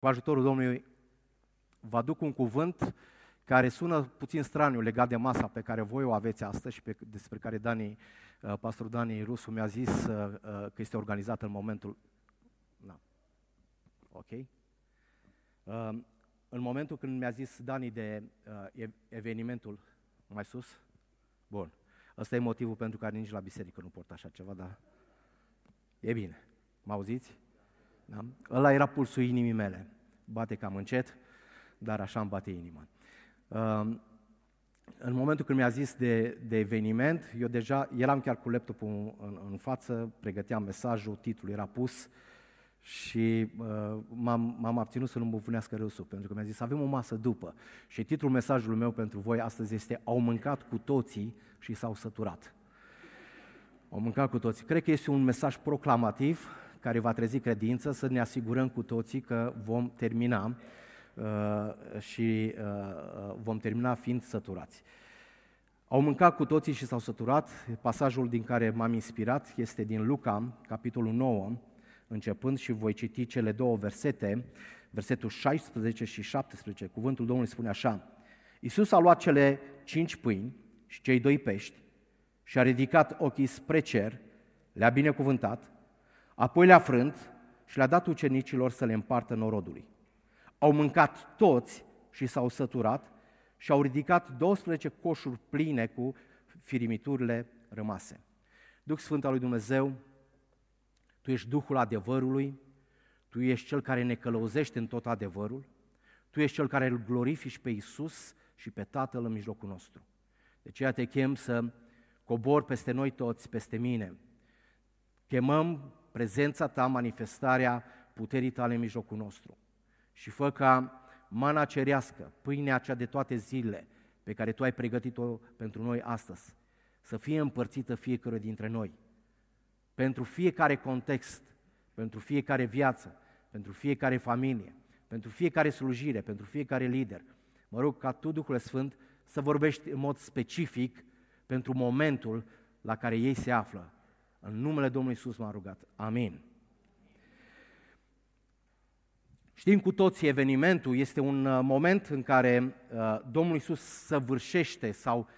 Cu ajutorul Domnului vă aduc un cuvânt care sună puțin straniu legat de masa pe care voi o aveți astăzi și pe, despre care Dani, uh, pastor Dani Rusu mi-a zis uh, uh, că este organizată în momentul... Na. Ok? În momentul când mi-a zis Dani de evenimentul mai sus, bun, ăsta e motivul pentru care nici la biserică nu port așa ceva, dar e bine. Mă auziți? Da? Ăla era pulsul inimii mele. Bate cam încet, dar așa îmi bate inima. În momentul când mi-a zis de, de eveniment, eu deja eram chiar cu laptopul în, în față, pregăteam mesajul, titlul era pus și uh, m-am, m-am abținut să nu mă bufunească râsul, pentru că mi-a zis avem o masă după. Și titlul mesajului meu pentru voi astăzi este Au mâncat cu toții și s-au săturat. Au mâncat cu toții. Cred că este un mesaj proclamativ care va trezi credință, să ne asigurăm cu toții că vom termina uh, și uh, vom termina fiind săturați. Au mâncat cu toții și s-au săturat. Pasajul din care m-am inspirat este din Luca, capitolul 9, începând și voi citi cele două versete, versetul 16 și 17. Cuvântul Domnului spune așa, Iisus a luat cele cinci pâini și cei doi pești și a ridicat ochii spre cer, le-a binecuvântat, apoi le-a frânt și le-a dat ucenicilor să le împartă norodului. Au mâncat toți și s-au săturat și au ridicat 12 coșuri pline cu firimiturile rămase. Duh Sfânt al lui Dumnezeu, Tu ești Duhul adevărului, Tu ești Cel care ne călăuzește în tot adevărul, Tu ești Cel care îl glorifici pe Isus și pe Tatăl în mijlocul nostru. De aceea te chem să cobor peste noi toți, peste mine. Chemăm prezența Ta, manifestarea puterii Tale în mijlocul nostru. Și fă ca mana cerească, pâinea cea de toate zilele pe care Tu ai pregătit-o pentru noi astăzi, să fie împărțită fiecare dintre noi. Pentru fiecare context, pentru fiecare viață, pentru fiecare familie, pentru fiecare slujire, pentru fiecare lider. Mă rog ca Tu, Duhul Sfânt, să vorbești în mod specific pentru momentul la care ei se află. În numele Domnului Iisus m-am rugat. Amin. Știm cu toții, evenimentul este un uh, moment în care uh, Domnul Iisus săvârșește sau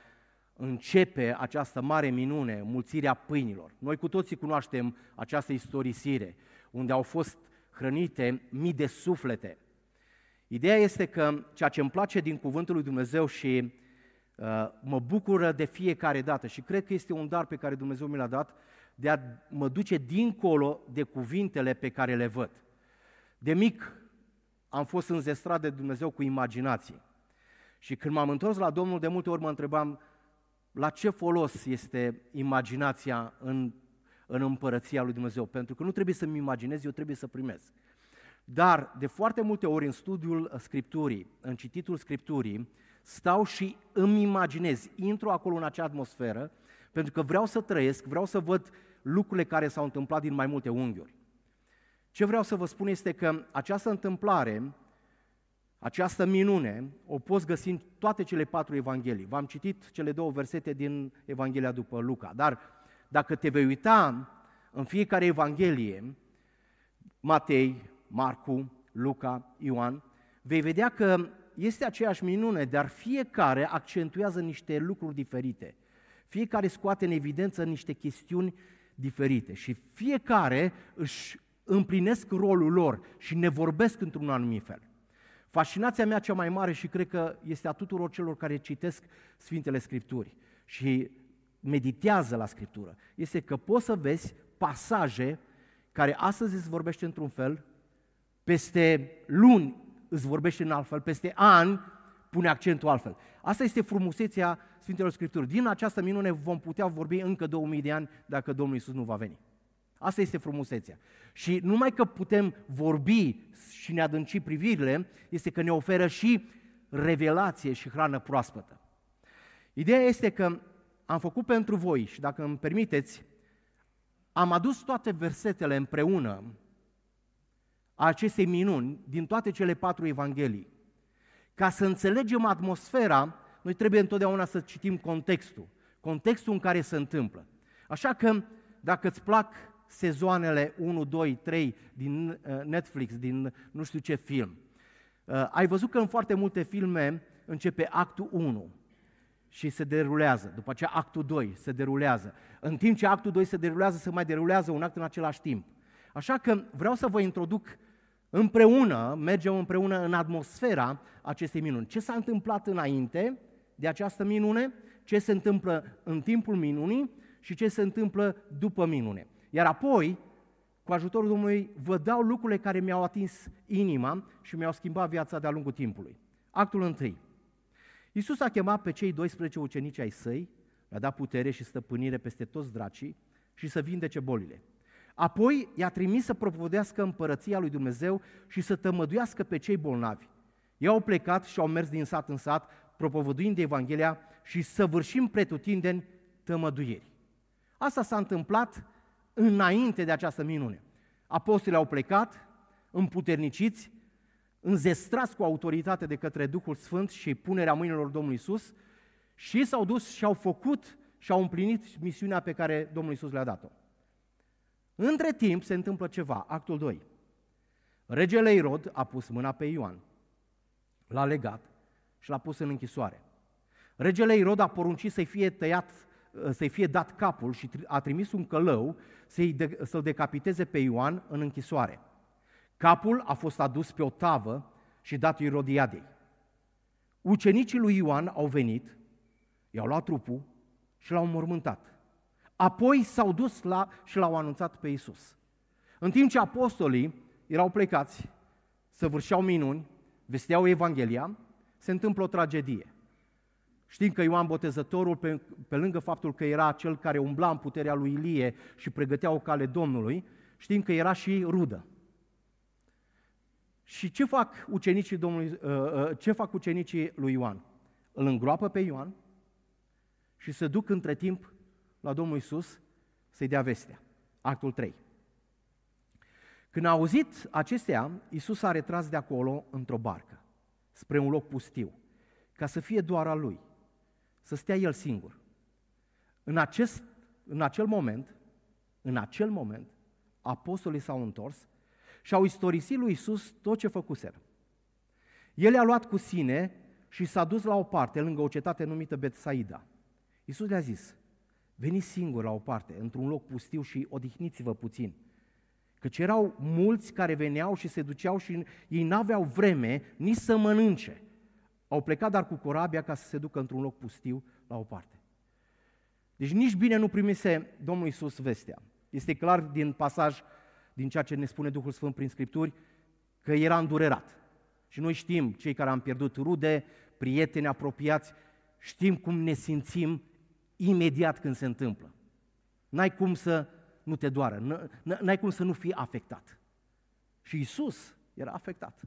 începe această mare minune, mulțirea pâinilor. Noi cu toții cunoaștem această istorisire, unde au fost hrănite mii de suflete. Ideea este că ceea ce îmi place din Cuvântul lui Dumnezeu și uh, mă bucură de fiecare dată și cred că este un dar pe care Dumnezeu mi l-a dat, de a mă duce dincolo de cuvintele pe care le văd. De mic am fost înzestrat de Dumnezeu cu imaginație. Și când m-am întors la Domnul, de multe ori mă întrebam la ce folos este imaginația în, în împărăția lui Dumnezeu. Pentru că nu trebuie să-mi imaginez, eu trebuie să primesc. Dar de foarte multe ori în studiul Scripturii, în cititul Scripturii, stau și îmi imaginez, intru acolo în acea atmosferă, pentru că vreau să trăiesc, vreau să văd lucrurile care s-au întâmplat din mai multe unghiuri. Ce vreau să vă spun este că această întâmplare, această minune, o poți găsi în toate cele patru evanghelii. V-am citit cele două versete din Evanghelia după Luca, dar dacă te vei uita în fiecare evanghelie, Matei, Marcu, Luca, Ioan, vei vedea că este aceeași minune, dar fiecare accentuează niște lucruri diferite. Fiecare scoate în evidență niște chestiuni diferite și fiecare își împlinesc rolul lor și ne vorbesc într-un anumit fel. Fascinația mea cea mai mare și cred că este a tuturor celor care citesc Sfintele Scripturi și meditează la Scriptură, este că poți să vezi pasaje care astăzi îți vorbește într-un fel, peste luni îți vorbește în alt fel, peste ani pune accentul altfel. Asta este frumusețea Sfintelor Scripturi. Din această minune vom putea vorbi încă 2000 de ani dacă Domnul Isus nu va veni. Asta este frumusețea. Și numai că putem vorbi și ne adânci privirile, este că ne oferă și revelație și hrană proaspătă. Ideea este că am făcut pentru voi și dacă îmi permiteți, am adus toate versetele împreună a acestei minuni din toate cele patru evanghelii. Ca să înțelegem atmosfera, noi trebuie întotdeauna să citim contextul, contextul în care se întâmplă. Așa că, dacă îți plac sezoanele 1, 2, 3 din uh, Netflix, din nu știu ce film. Uh, ai văzut că în foarte multe filme începe actul 1 și se derulează, după aceea actul 2 se derulează. În timp ce actul 2 se derulează, se mai derulează un act în același timp. Așa că vreau să vă introduc împreună, mergem împreună în atmosfera acestei minuni. Ce s-a întâmplat înainte de această minune, ce se întâmplă în timpul minunii și ce se întâmplă după minune. Iar apoi, cu ajutorul Domnului, vă dau lucrurile care mi-au atins inima și mi-au schimbat viața de-a lungul timpului. Actul 1. Iisus a chemat pe cei 12 ucenici ai săi, le-a dat putere și stăpânire peste toți dracii și să vindece bolile. Apoi i-a trimis să propovedească împărăția lui Dumnezeu și să tămăduiască pe cei bolnavi. Ei au plecat și au mers din sat în sat, propovăduind Evanghelia și săvârșim pretutindeni tămăduieri. Asta s-a întâmplat înainte de această minune. Apostolii au plecat, împuterniciți, înzestrați cu autoritate de către Duhul Sfânt și punerea mâinilor Domnului Isus și s-au dus și au făcut și au împlinit misiunea pe care Domnul Isus le-a dat-o. Între timp se întâmplă ceva, actul 2. Regele Irod a pus mâna pe Ioan, l-a legat și l-a pus în închisoare. Regele Irod a poruncit să-i fie tăiat, să-i fie dat capul și a trimis un călău să-i de, să-l decapiteze pe Ioan în închisoare. Capul a fost adus pe o tavă și dat Irodiadei. Ucenicii lui Ioan au venit, i-au luat trupul și l-au mormântat. Apoi s-au dus la, și l-au anunțat pe Isus. În timp ce apostolii erau plecați, săvârșeau minuni, vesteau Evanghelia, se întâmplă o tragedie. Știm că Ioan Botezătorul, pe, pe lângă faptul că era cel care umbla în puterea lui Ilie și pregătea o cale Domnului, știm că era și rudă. Și ce fac ucenicii, Domnului, uh, uh, ce fac ucenicii lui Ioan? Îl îngroapă pe Ioan și se duc între timp la Domnul Isus să-i dea vestea. Actul 3. Când a auzit acestea, Isus a retras de acolo într-o barcă, spre un loc pustiu, ca să fie doar al lui, să stea el singur. În, acest, în acel moment, în acel moment, apostolii s-au întors și au istorisit lui Isus tot ce făcuseră. El i-a luat cu sine și s-a dus la o parte, lângă o cetate numită Betsaida. Isus le-a zis, veniți singur la o parte, într-un loc pustiu și odihniți-vă puțin. Căci erau mulți care veneau și se duceau și ei n-aveau vreme nici să mănânce. Au plecat dar cu corabia ca să se ducă într-un loc pustiu la o parte. Deci nici bine nu primise Domnul Isus vestea. Este clar din pasaj, din ceea ce ne spune Duhul Sfânt prin Scripturi, că era îndurerat. Și noi știm, cei care am pierdut rude, prieteni apropiați, știm cum ne simțim imediat când se întâmplă. N-ai cum să nu te doară, n-ai cum să nu fii afectat. Și Isus era afectat.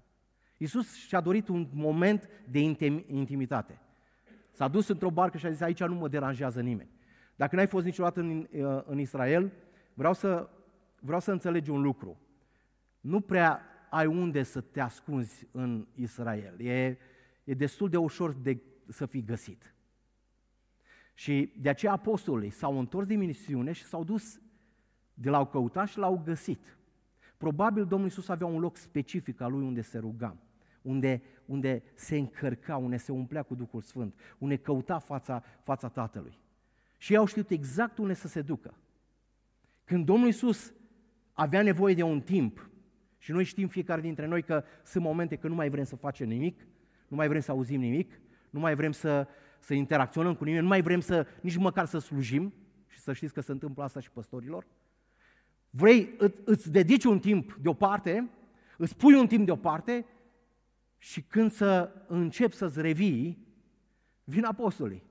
Isus și-a dorit un moment de intimitate. S-a dus într-o barcă și a zis, aici nu mă deranjează nimeni. Dacă n-ai fost niciodată în, uh, în Israel, vreau să, vreau să înțelegi un lucru. Nu prea ai unde să te ascunzi în Israel. E, e destul de ușor de să fii găsit. Și de aceea apostolii s-au întors din misiune și s-au dus de l-au căutat și l-au găsit. Probabil Domnul Iisus avea un loc specific al lui unde se ruga, unde, unde se încărca, unde se umplea cu Duhul Sfânt, unde căuta fața, fața Tatălui. Și ei au știut exact unde să se ducă. Când Domnul Iisus avea nevoie de un timp, și noi știm fiecare dintre noi că sunt momente când nu mai vrem să facem nimic, nu mai vrem să auzim nimic, nu mai vrem să, să interacționăm cu nimeni, nu mai vrem să nici măcar să slujim, și să știți că se întâmplă asta și păstorilor. Vrei, îți dedici un timp deoparte, îți pui un timp deoparte și când să începi să-ți revii, vin apostolii.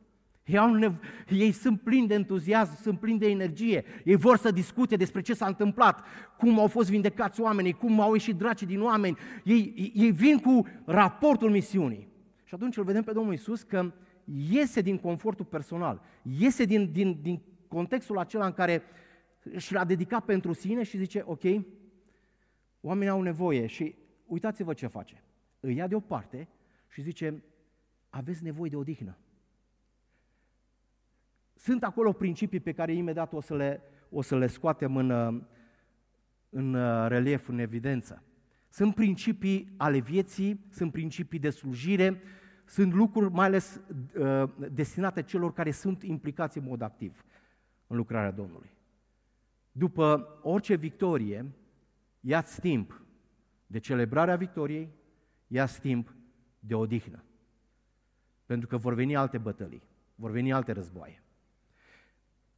Ei, au nevo- ei sunt plini de entuziasm, sunt plini de energie, ei vor să discute despre ce s-a întâmplat, cum au fost vindecați oamenii, cum au ieșit dracii din oameni. Ei, ei vin cu raportul misiunii. Și atunci îl vedem pe Domnul Isus că iese din confortul personal, iese din, din, din contextul acela în care și l-a dedicat pentru sine și zice, ok, oamenii au nevoie și uitați-vă ce face. Îi ia deoparte și zice, aveți nevoie de odihnă. Sunt acolo principii pe care imediat o să le, o să le scoatem în, în uh, relief, în evidență. Sunt principii ale vieții, sunt principii de slujire, sunt lucruri mai ales uh, destinate celor care sunt implicați în mod activ în lucrarea Domnului. După orice victorie, ia-ți timp de celebrarea victoriei, ia-ți timp de odihnă. Pentru că vor veni alte bătălii, vor veni alte războaie.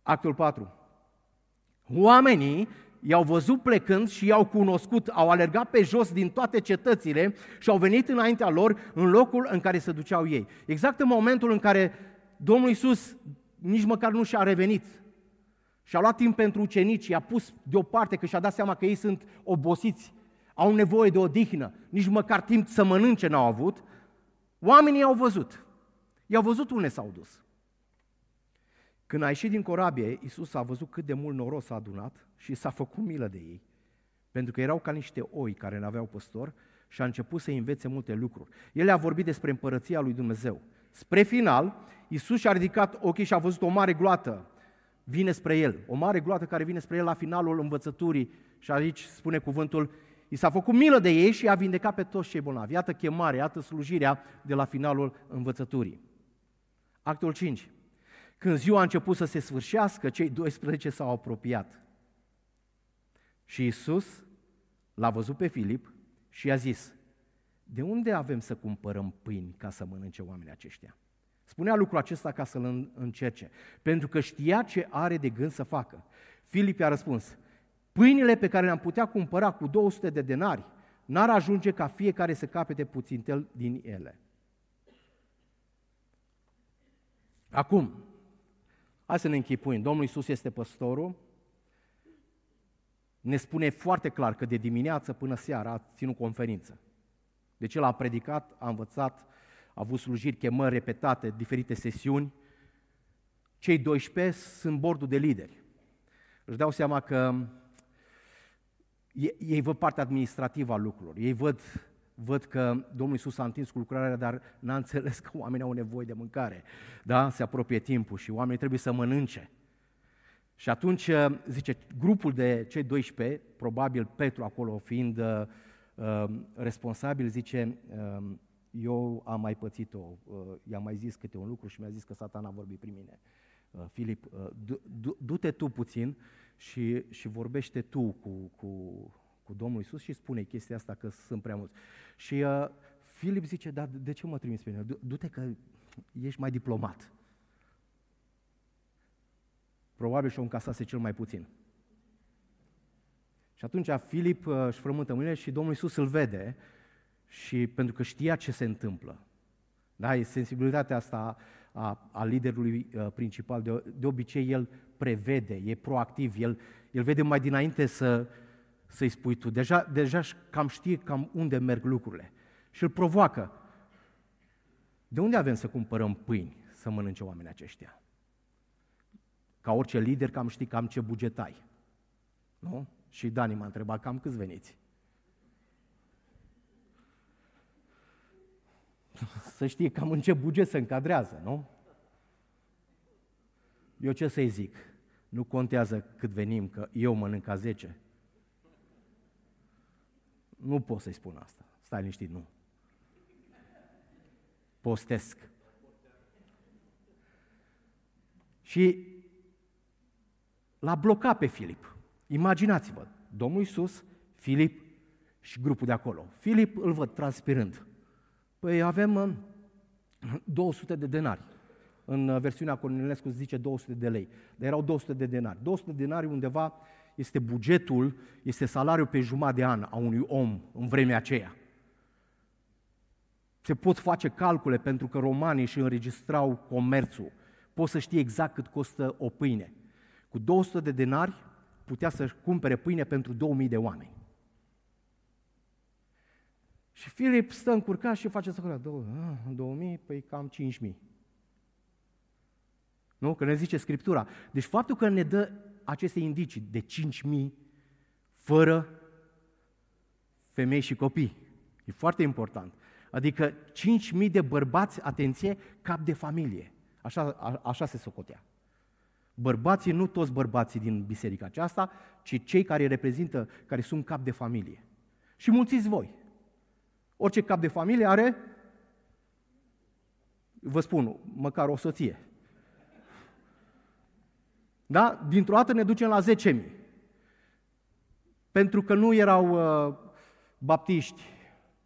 Actul 4. Oamenii i-au văzut plecând și i-au cunoscut, au alergat pe jos din toate cetățile și au venit înaintea lor în locul în care se duceau ei. Exact în momentul în care Domnul Iisus nici măcar nu și-a revenit și a luat timp pentru ucenici, i-a pus deoparte că și-a dat seama că ei sunt obosiți, au nevoie de odihnă, nici măcar timp să mănânce n-au avut, oamenii au văzut. I-au văzut unde s-au dus. Când a ieșit din corabie, Iisus a văzut cât de mult noros s-a adunat și s-a făcut milă de ei, pentru că erau ca niște oi care nu aveau păstor și a început să învețe multe lucruri. El a vorbit despre împărăția lui Dumnezeu. Spre final, Iisus și-a ridicat ochii și a văzut o mare gloată vine spre el, o mare gloată care vine spre el la finalul învățăturii și aici spune cuvântul, i s-a făcut milă de ei și a vindecat pe toți cei bolnavi. Iată chemarea, iată slujirea de la finalul învățăturii. Actul 5. Când ziua a început să se sfârșească, cei 12 s-au apropiat. Și Isus l-a văzut pe Filip și i-a zis, de unde avem să cumpărăm pâini ca să mănânce oamenii aceștia? Spunea lucrul acesta ca să-l încerce, pentru că știa ce are de gând să facă. Filip i-a răspuns, pâinile pe care le-am putea cumpăra cu 200 de denari n-ar ajunge ca fiecare să capete puțin din ele. Acum, hai să ne închipuim. Domnul Iisus este păstorul, ne spune foarte clar că de dimineață până seara a ținut conferință. Deci el a predicat, a învățat, a avut slujiri, chemări repetate, diferite sesiuni. Cei 12 sunt bordul de lideri. Își dau seama că ei văd partea administrativă a lucrurilor. Ei văd, văd că Domnul Iisus a întins cu lucrarea, dar n-a înțeles că oamenii au nevoie de mâncare. Da? Se apropie timpul și oamenii trebuie să mănânce. Și atunci, zice, grupul de cei 12, probabil Petru acolo fiind uh, uh responsabil, zice, uh, eu am mai pățit-o, uh, i-am mai zis câte un lucru și mi-a zis că satana a vorbit prin mine. Uh, Filip, uh, du-te tu puțin și, și vorbește tu cu, cu, cu Domnul Isus și spune chestia asta că sunt prea mulți. Și uh, Filip zice, dar de ce mă trimis pe mine? Du-te că ești mai diplomat. Probabil și-o încasase cel mai puțin. Și atunci Filip își frământă mâinile și Domnul Isus îl vede și pentru că știa ce se întâmplă. Da, e sensibilitatea asta a, a liderului uh, principal. De, de obicei, el prevede, e proactiv, el, el vede mai dinainte să, să-i spui tu. Deja, deja cam știe cam unde merg lucrurile. Și îl provoacă. De unde avem să cumpărăm pâini să mănânce oamenii aceștia? Ca orice lider, cam știi cam ce buget ai. Nu? Și Dani m-a întrebat cam câți veniți. Să știe cam în ce buget se încadrează, nu? Eu ce să-i zic? Nu contează cât venim, că eu mănânc ca 10. Nu pot să-i spun asta. Stai liniștit, nu. Postesc. Și l-a blocat pe Filip. Imaginați-vă, Domnul Iisus, Filip și grupul de acolo. Filip îl văd transpirând. Păi avem 200 uh, de denari. În uh, versiunea Cornelescu zice 200 de lei, dar erau 200 de denari. 200 de denari undeva este bugetul, este salariul pe jumătate de an a unui om în vremea aceea. Se pot face calcule pentru că romanii își înregistrau comerțul. Poți să știi exact cât costă o pâine. Cu 200 de denari putea să cumpere pâine pentru 2000 de oameni. Și Filip stă încurcat și face să calcula. 2000, păi cam 5000. Nu? Că ne zice Scriptura. Deci faptul că ne dă aceste indicii de 5000 fără femei și copii. E foarte important. Adică 5.000 de bărbați, atenție, cap de familie. Așa, a, așa se socotea. Bărbații, nu toți bărbații din biserica aceasta, ci cei care reprezintă, care sunt cap de familie. Și mulțiți voi. Orice cap de familie are, vă spun, măcar o soție. Da? Dintr-o dată ne ducem la 10.000. Pentru că nu erau uh, baptiști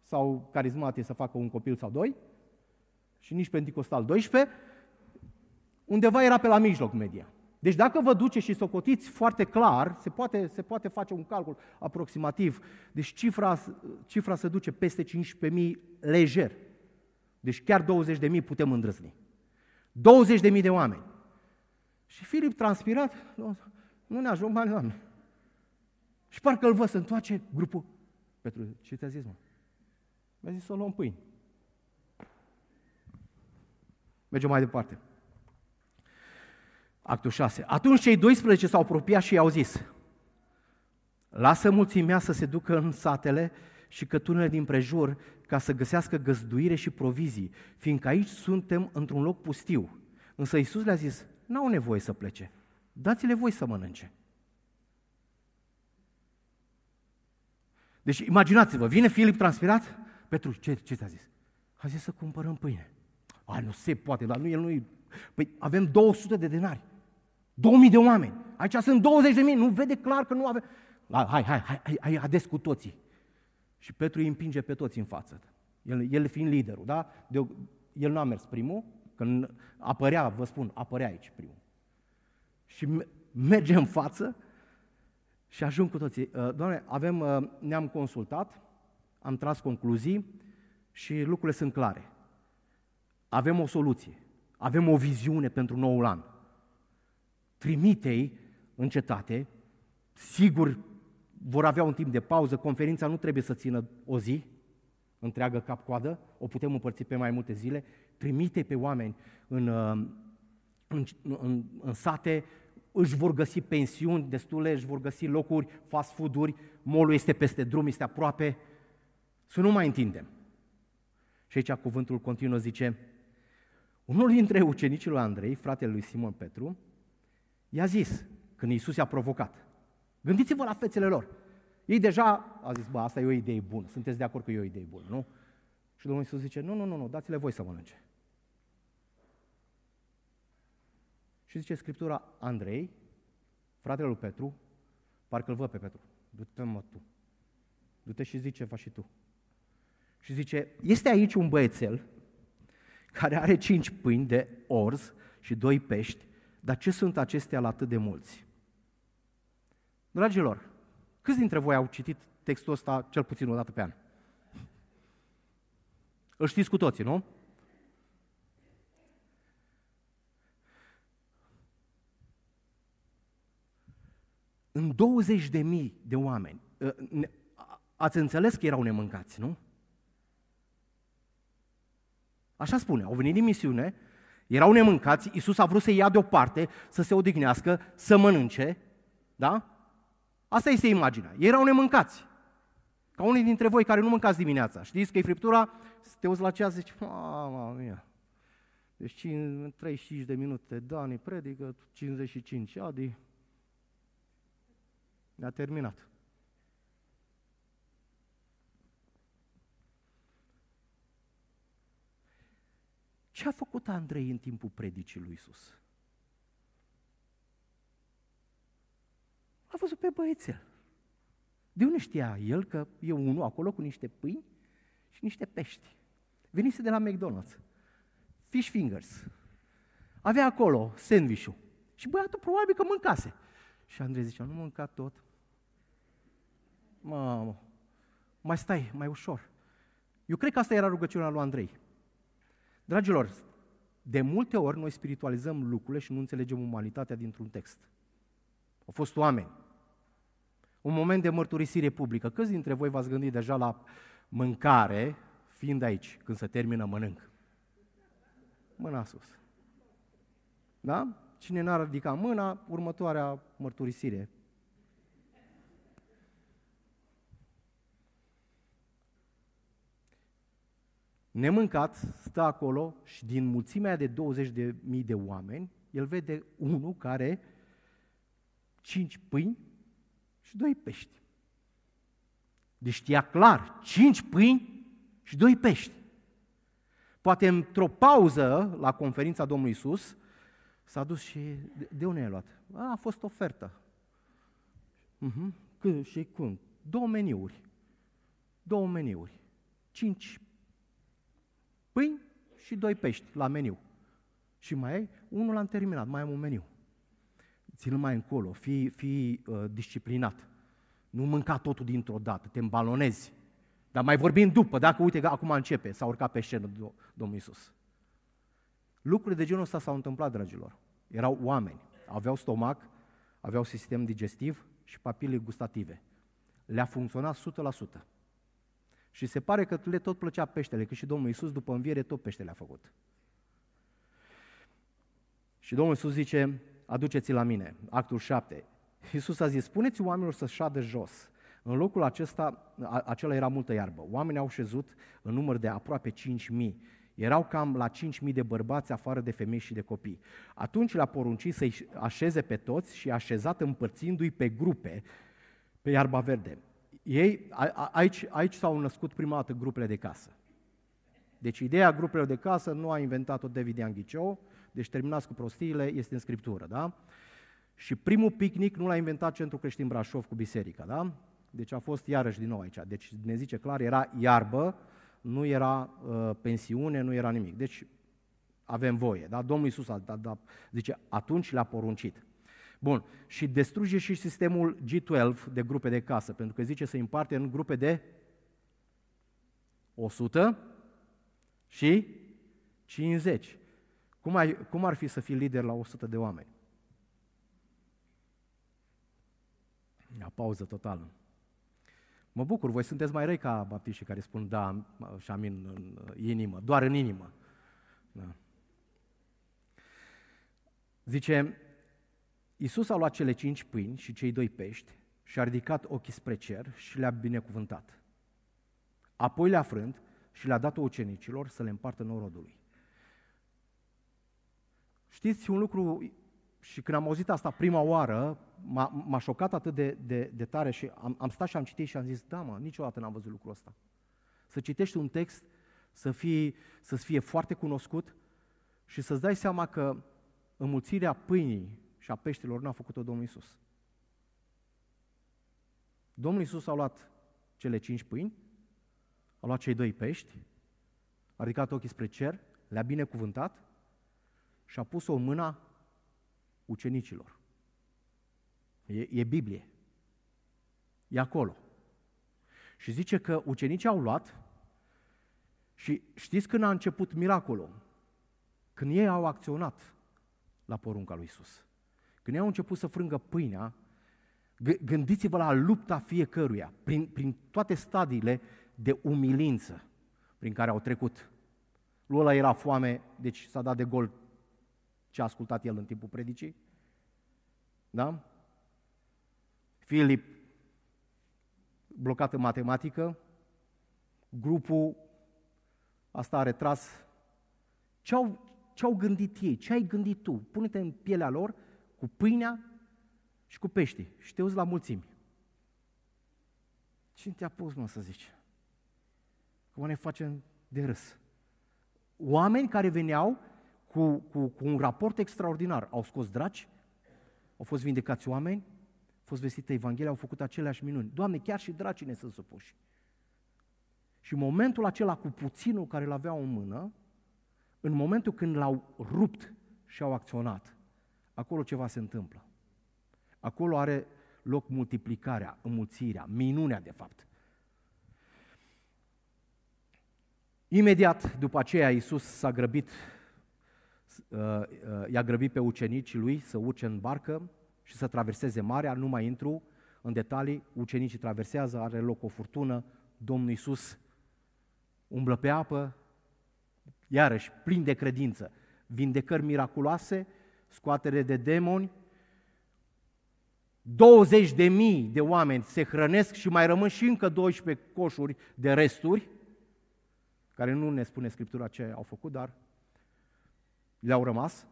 sau carismate să facă un copil sau doi, și nici Pentecostal 12, undeva era pe la mijloc media. Deci dacă vă duce și socotiți foarte clar, se poate, se poate face un calcul aproximativ. Deci cifra, cifra se duce peste 15.000 lejer. Deci chiar 20.000 putem îndrăzni. 20.000 de oameni. Și Filip transpirat, nu, nu ne ajung bani, Doamne. Și parcă îl văd să întoarce grupul. Petru, ce ți-a zis, mă? Mi-a zis să o luăm pâini. Mergem mai departe. Actul 6. Atunci cei 12 s-au apropiat și i-au zis, lasă mulțimea să se ducă în satele și cătunele din prejur ca să găsească găzduire și provizii, fiindcă aici suntem într-un loc pustiu. Însă Iisus le-a zis, n-au nevoie să plece, dați-le voi să mănânce. Deci imaginați-vă, vine Filip transpirat, Petru, ce, ce ți-a zis? A zis să cumpărăm pâine. A, nu se poate, dar nu, el nu Păi avem 200 de denari. 2000 de oameni. Aici sunt 20 de mii. Nu vede clar că nu avem... Hai, hai, hai, hai, hai ades cu toții. Și Petru îi împinge pe toți în față. El, el fiind liderul, da? De, el nu a mers primul, când apărea, vă spun, apărea aici primul. Și merge în față și ajung cu toții. Uh, doamne, avem, uh, ne-am consultat, am tras concluzii și lucrurile sunt clare. Avem o soluție, avem o viziune pentru noul an. Trimite-i în cetate, sigur vor avea un timp de pauză, conferința nu trebuie să țină o zi, întreagă cap-coadă, o putem împărți pe mai multe zile, trimite pe oameni în, uh, în, în, în sate, își vor găsi pensiuni destule, își vor găsi locuri, fast food-uri, molul este peste drum, este aproape, să nu mai întindem. Și aici cuvântul continuă, zice, unul dintre ucenicii lui Andrei, fratele lui Simon Petru, i-a zis, când Iisus i-a provocat, gândiți-vă la fețele lor. Ei deja a zis, bă, asta e o idee bună, sunteți de acord că e o idee bună, nu? Și Domnul Iisus zice, nu, nu, nu, nu dați-le voi să mănânce. Și zice Scriptura, Andrei, fratele lui Petru, parcă îl văd pe Petru, du-te mă tu, du-te și zice, faci și tu. Și zice, este aici un băiețel care are cinci pâini de orz și doi pești, dar ce sunt acestea la atât de mulți? Dragilor, câți dintre voi au citit textul ăsta cel puțin o dată pe an? Îl știți cu toții, nu? În 20 de mii de oameni, ă, ați înțeles că erau nemâncați, nu? Așa spune, au venit din misiune, erau nemâncați, Iisus a vrut să-i ia deoparte, să se odihnească, să mănânce, da? Asta este imaginea. Ei erau nemâncați. Ca unii dintre voi care nu mâncați dimineața. Știți că e friptura, te uiți la ceas, zici, mama mia. Deci 35 de minute, Dani predică, 55, Adi. Ne-a terminat. Ce a făcut Andrei în timpul predicii lui Isus? A văzut pe băiețel. De unde știa el că e unul acolo cu niște pâini și niște pești? Venise de la McDonald's. Fish fingers. Avea acolo sandwich-ul. Și băiatul probabil că mâncase. Și Andrei zicea, nu mânca tot. Mamă, mai stai, mai ușor. Eu cred că asta era rugăciunea lui Andrei. Dragilor, de multe ori noi spiritualizăm lucrurile și nu înțelegem umanitatea dintr-un text. Au fost oameni. Un moment de mărturisire publică. Câți dintre voi v-ați gândit deja la mâncare, fiind aici, când se termină mănânc? Mâna sus. Da? Cine n-ar ridica mâna, următoarea mărturisire nemâncat, stă acolo și din mulțimea de 20 de mii de oameni, el vede unul care cinci pâini și doi pești. Deci știa clar, cinci pâini și doi pești. Poate într-o pauză la conferința Domnului Isus s-a dus și de, de unde ai luat? A, a fost ofertă. Uh-huh. Cât și cum? Două meniuri. Două meniuri. Cinci pâini și doi pești la meniu. Și mai ai, unul l-am terminat, mai am un meniu. Țin mai încolo, fii, fii uh, disciplinat. Nu mânca totul dintr-o dată, te îmbalonezi. Dar mai vorbim după, dacă uite că acum începe, s-a urcat pe scenă Domnul Isus. Lucrurile de genul ăsta s-au întâmplat, dragilor. Erau oameni, aveau stomac, aveau sistem digestiv și papile gustative. Le-a funcționat 100%. Și se pare că le tot plăcea peștele, că și Domnul Isus după înviere tot peștele a făcut. Și Domnul Isus zice, aduceți la mine, actul 7. Iisus a zis, spuneți oamenilor să șadă jos. În locul acesta, acela era multă iarbă. Oamenii au șezut în număr de aproape 5.000. Erau cam la 5.000 de bărbați, afară de femei și de copii. Atunci le-a poruncit să-i așeze pe toți și a așezat împărțindu-i pe grupe pe iarba verde. Ei, a, aici, aici s-au născut prima dată grupele de casă. Deci ideea grupelor de casă nu a inventat-o David Ianghiciou, deci terminați cu prostiile, este în Scriptură, da? Și primul picnic nu l-a inventat Centrul Creștin Brașov cu biserica, da? Deci a fost iarăși din nou aici. Deci ne zice clar, era iarbă, nu era uh, pensiune, nu era nimic. Deci avem voie, da? Domnul Iisus a, da, da, zice, atunci le-a poruncit. Bun, și distruge și sistemul G12 de grupe de casă, pentru că zice să împarte în grupe de 100 și 50. Cum, ai, cum ar fi să fii lider la 100 de oameni? Ia pauză totală. Mă bucur, voi sunteți mai răi ca baptiștii care spun da și amin în inimă, doar în inimă. Da. Zice, Iisus a luat cele cinci pâini și cei doi pești și a ridicat ochii spre cer și le-a binecuvântat. Apoi le-a frânt și le-a dat ucenicilor să le împartă norodului. Știți un lucru, și când am auzit asta prima oară, m-a, m-a șocat atât de, de, de tare și am, am stat și am citit și am zis, da mă, niciodată n-am văzut lucrul ăsta. Să citești un text, să fie, să fie foarte cunoscut și să-ți dai seama că înmulțirea pâinii și a peștilor n-a făcut-o Domnul Isus. Domnul Isus a luat cele cinci pâini, a luat cei doi pești, a ridicat ochii spre cer, le-a binecuvântat și a pus-o în mâna ucenicilor. E, e Biblie. E acolo. Și zice că ucenicii au luat și știți când a început miracolul? Când ei au acționat la porunca lui Isus. Când ei au început să frângă pâinea, gândiți-vă la lupta fiecăruia, prin, prin toate stadiile de umilință prin care au trecut. Lui ăla era foame, deci s-a dat de gol ce a ascultat el în timpul predicii. Da? Filip, blocat în matematică, grupul asta a retras. Ce-au, ce-au gândit ei? Ce ai gândit tu? Pune-te în pielea lor cu pâinea și cu peștii și te uzi la mulțimi. Cine te-a pus, mă, să zici? Cum ne facem de râs. Oameni care veneau cu, cu, cu un raport extraordinar. Au scos draci, au fost vindecați oameni, au fost vestite Evanghelia, au făcut aceleași minuni. Doamne, chiar și dracii ne sunt supuși. Și în momentul acela cu puținul care îl aveau în mână, în momentul când l-au rupt și au acționat, acolo ceva se întâmplă. Acolo are loc multiplicarea, înmulțirea, minunea de fapt. Imediat după aceea Iisus s-a grăbit Uh, uh, i-a grăbit pe ucenicii lui să urce în barcă și să traverseze marea, nu mai intru în detalii, ucenicii traversează, are loc o furtună, Domnul Iisus umblă pe apă, iarăși plin de credință, vindecări miraculoase, scoatere de demoni, 20 de mii de oameni se hrănesc și mai rămân și încă 12 coșuri de resturi, care nu ne spune Scriptura ce au făcut, dar le-au rămas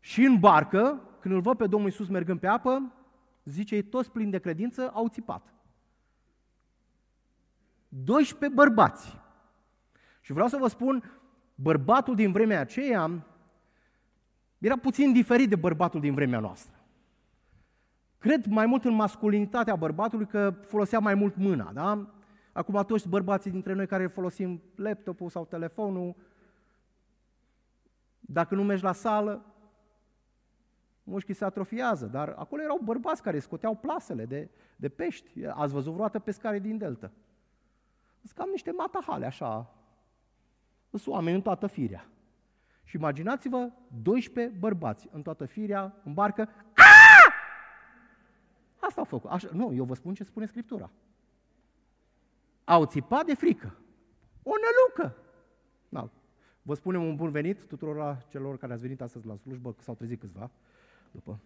Și în barcă, când îl văd pe Domnul Iisus mergând pe apă, zice, ei toți plini de credință, au țipat. 12 bărbați. Și vreau să vă spun, bărbatul din vremea aceea era puțin diferit de bărbatul din vremea noastră. Cred mai mult în masculinitatea bărbatului că folosea mai mult mâna, da? Acum toți bărbații dintre noi care folosim laptopul sau telefonul, dacă nu mergi la sală, mușchii se atrofiază, dar acolo erau bărbați care scoteau plasele de, de pești. Ați văzut vreodată pescare din delta? Sunt cam niște matahale, așa. Sunt oameni în toată firea. Și imaginați-vă 12 bărbați în toată firea, în barcă. Aaaa! Asta au făcut. Așa, nu, eu vă spun ce spune Scriptura. Au țipat de frică. O nălucă. Da. Vă spunem un bun venit tuturor celor care ați venit astăzi la slujbă, că s-au trezit câțiva după.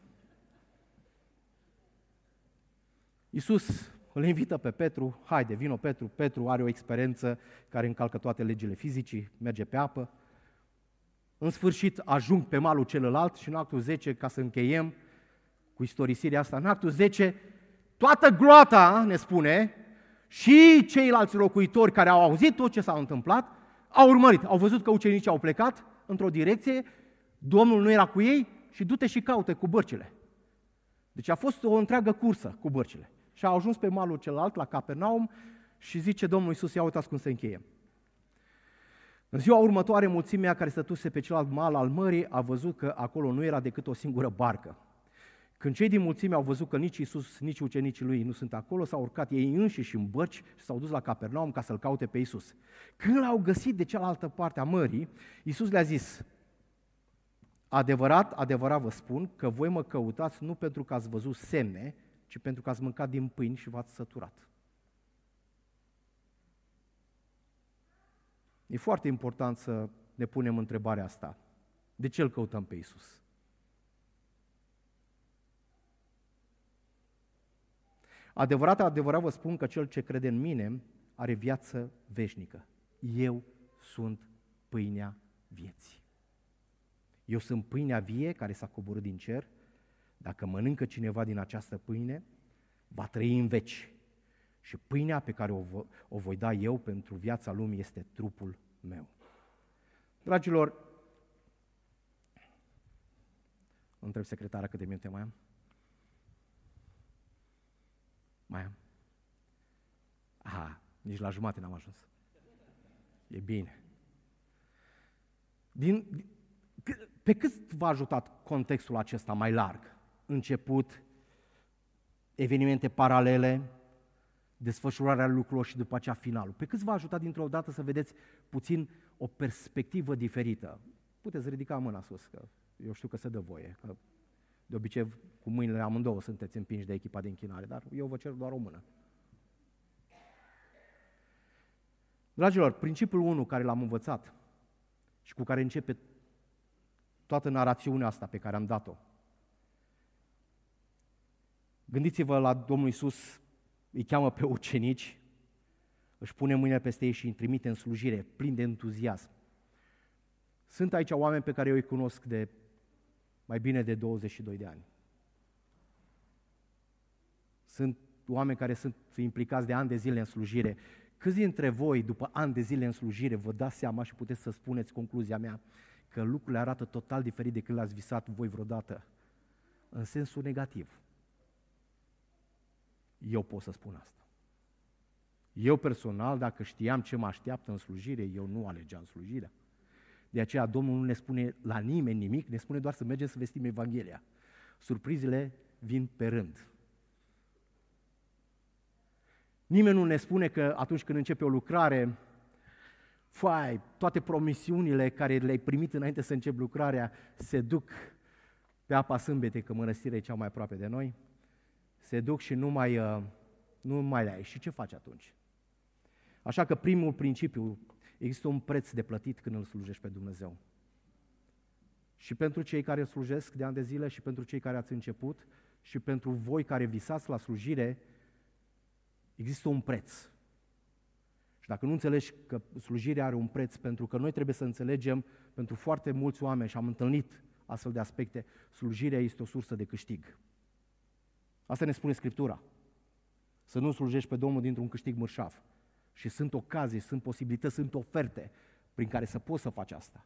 Iisus îl invită pe Petru, haide, vino Petru. Petru are o experiență care încalcă toate legile fizicii, merge pe apă. În sfârșit ajung pe malul celălalt și în actul 10, ca să încheiem cu istorisirea asta, în actul 10, toată groata, ne spune, și ceilalți locuitori care au auzit tot ce s-a întâmplat, au urmărit, au văzut că ucenicii au plecat într-o direcție, Domnul nu era cu ei și du-te și caute cu bărcile. Deci a fost o întreagă cursă cu bărcile. Și a ajuns pe malul celălalt, la Capernaum, și zice Domnul Iisus, ia uitați cum se încheie. În ziua următoare, mulțimea care stătuse pe celălalt mal al mării a văzut că acolo nu era decât o singură barcă. Când cei din mulțime au văzut că nici Isus, nici ucenicii lui nu sunt acolo, s-au urcat ei înșiși în bărci și s-au dus la Capernaum ca să-L caute pe Isus. Când l-au găsit de cealaltă parte a mării, Isus le-a zis, Adevărat, adevărat vă spun că voi mă căutați nu pentru că ați văzut semne, ci pentru că ați mâncat din pâini și v-ați săturat. E foarte important să ne punem întrebarea asta. De ce îl căutăm pe Isus? Adevărat, adevărat vă spun că cel ce crede în mine are viață veșnică. Eu sunt pâinea vieții. Eu sunt pâinea vie care s-a coborât din cer. Dacă mănâncă cineva din această pâine, va trăi în veci. Și pâinea pe care o, vo- o voi da eu pentru viața lumii este trupul meu. Dragilor, întreb secretara câte minute mai am? Mai am? Aha, nici la jumate n-am ajuns. E bine. Din, pe cât v-a ajutat contextul acesta mai larg? Început, evenimente paralele, desfășurarea lucrurilor și după aceea finalul. Pe cât v-a ajutat dintr-o dată să vedeți puțin o perspectivă diferită? Puteți ridica mâna sus, că eu știu că se dă voie, că de obicei cu mâinile amândouă sunteți împinși de echipa de închinare, dar eu vă cer doar o mână. Dragilor, principiul 1 care l-am învățat și cu care începe toată narațiunea asta pe care am dat-o. Gândiți-vă la Domnul Isus, îi cheamă pe ucenici, își pune mâinile peste ei și îi trimite în slujire, plin de entuziasm. Sunt aici oameni pe care eu îi cunosc de mai bine de 22 de ani. Sunt oameni care sunt implicați de ani de zile în slujire. Câți dintre voi, după ani de zile în slujire, vă dați seama și puteți să spuneți concluzia mea, că lucrurile arată total diferit decât l-ați visat voi vreodată, în sensul negativ. Eu pot să spun asta. Eu personal, dacă știam ce mă așteaptă în slujire, eu nu alegeam slujirea. De aceea Domnul nu ne spune la nimeni nimic, ne spune doar să mergem să vestim Evanghelia. Surprizele vin pe rând. Nimeni nu ne spune că atunci când începe o lucrare, fai, toate promisiunile care le-ai primit înainte să încep lucrarea se duc pe apa sâmbete, că mănăstirea e cea mai aproape de noi, se duc și nu mai, uh, nu mai le ai. Și ce faci atunci? Așa că primul principiu, există un preț de plătit când îl slujești pe Dumnezeu. Și pentru cei care slujesc de ani de zile și pentru cei care ați început și pentru voi care visați la slujire, există un preț. Și dacă nu înțelegi că slujirea are un preț, pentru că noi trebuie să înțelegem pentru foarte mulți oameni și am întâlnit astfel de aspecte, slujirea este o sursă de câștig. Asta ne spune Scriptura. Să nu slujești pe Domnul dintr-un câștig mărșav. Și sunt ocazii, sunt posibilități, sunt oferte prin care să poți să faci asta.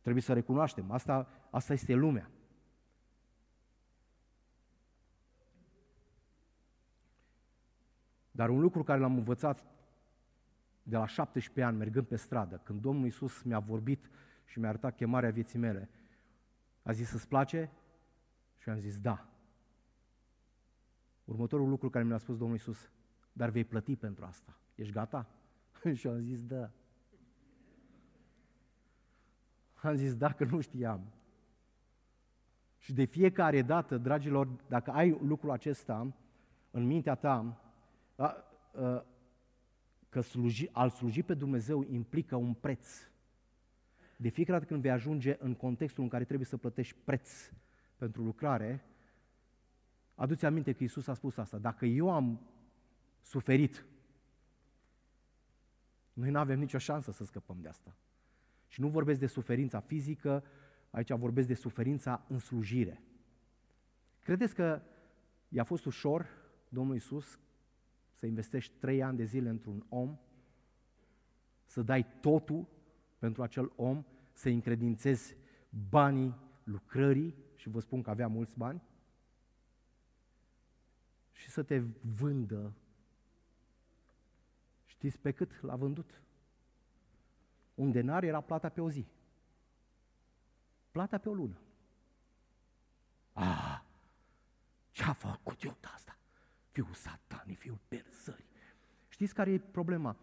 Trebuie să recunoaștem, asta, asta este lumea. Dar un lucru care l-am învățat de la 17 ani, mergând pe stradă, când Domnul Iisus mi-a vorbit și mi-a arătat chemarea vieții mele, a zis, să-ți place? Și am zis, da. Următorul lucru care mi-a spus Domnul Iisus, dar vei plăti pentru asta. Ești gata? și am zis, da. Am zis, da, că nu știam. Și de fiecare dată, dragilor, dacă ai lucrul acesta în mintea ta, că sluji, al sluji pe Dumnezeu implică un preț. De fiecare dată când vei ajunge în contextul în care trebuie să plătești preț pentru lucrare, aduți aminte că Iisus a spus asta. Dacă eu am suferit, noi nu avem nicio șansă să scăpăm de asta. Și nu vorbesc de suferința fizică, aici vorbesc de suferința în slujire. Credeți că i-a fost ușor Domnul Iisus să investești trei ani de zile într-un om, să dai totul pentru acel om, să încredințezi banii lucrării, și vă spun că avea mulți bani, și să te vândă. Știți pe cât l-a vândut? Un denar era plata pe o zi. Plata pe o lună. Ah, ce-a făcut eu asta? fiul satanii, fiul persării. Știți care e problema?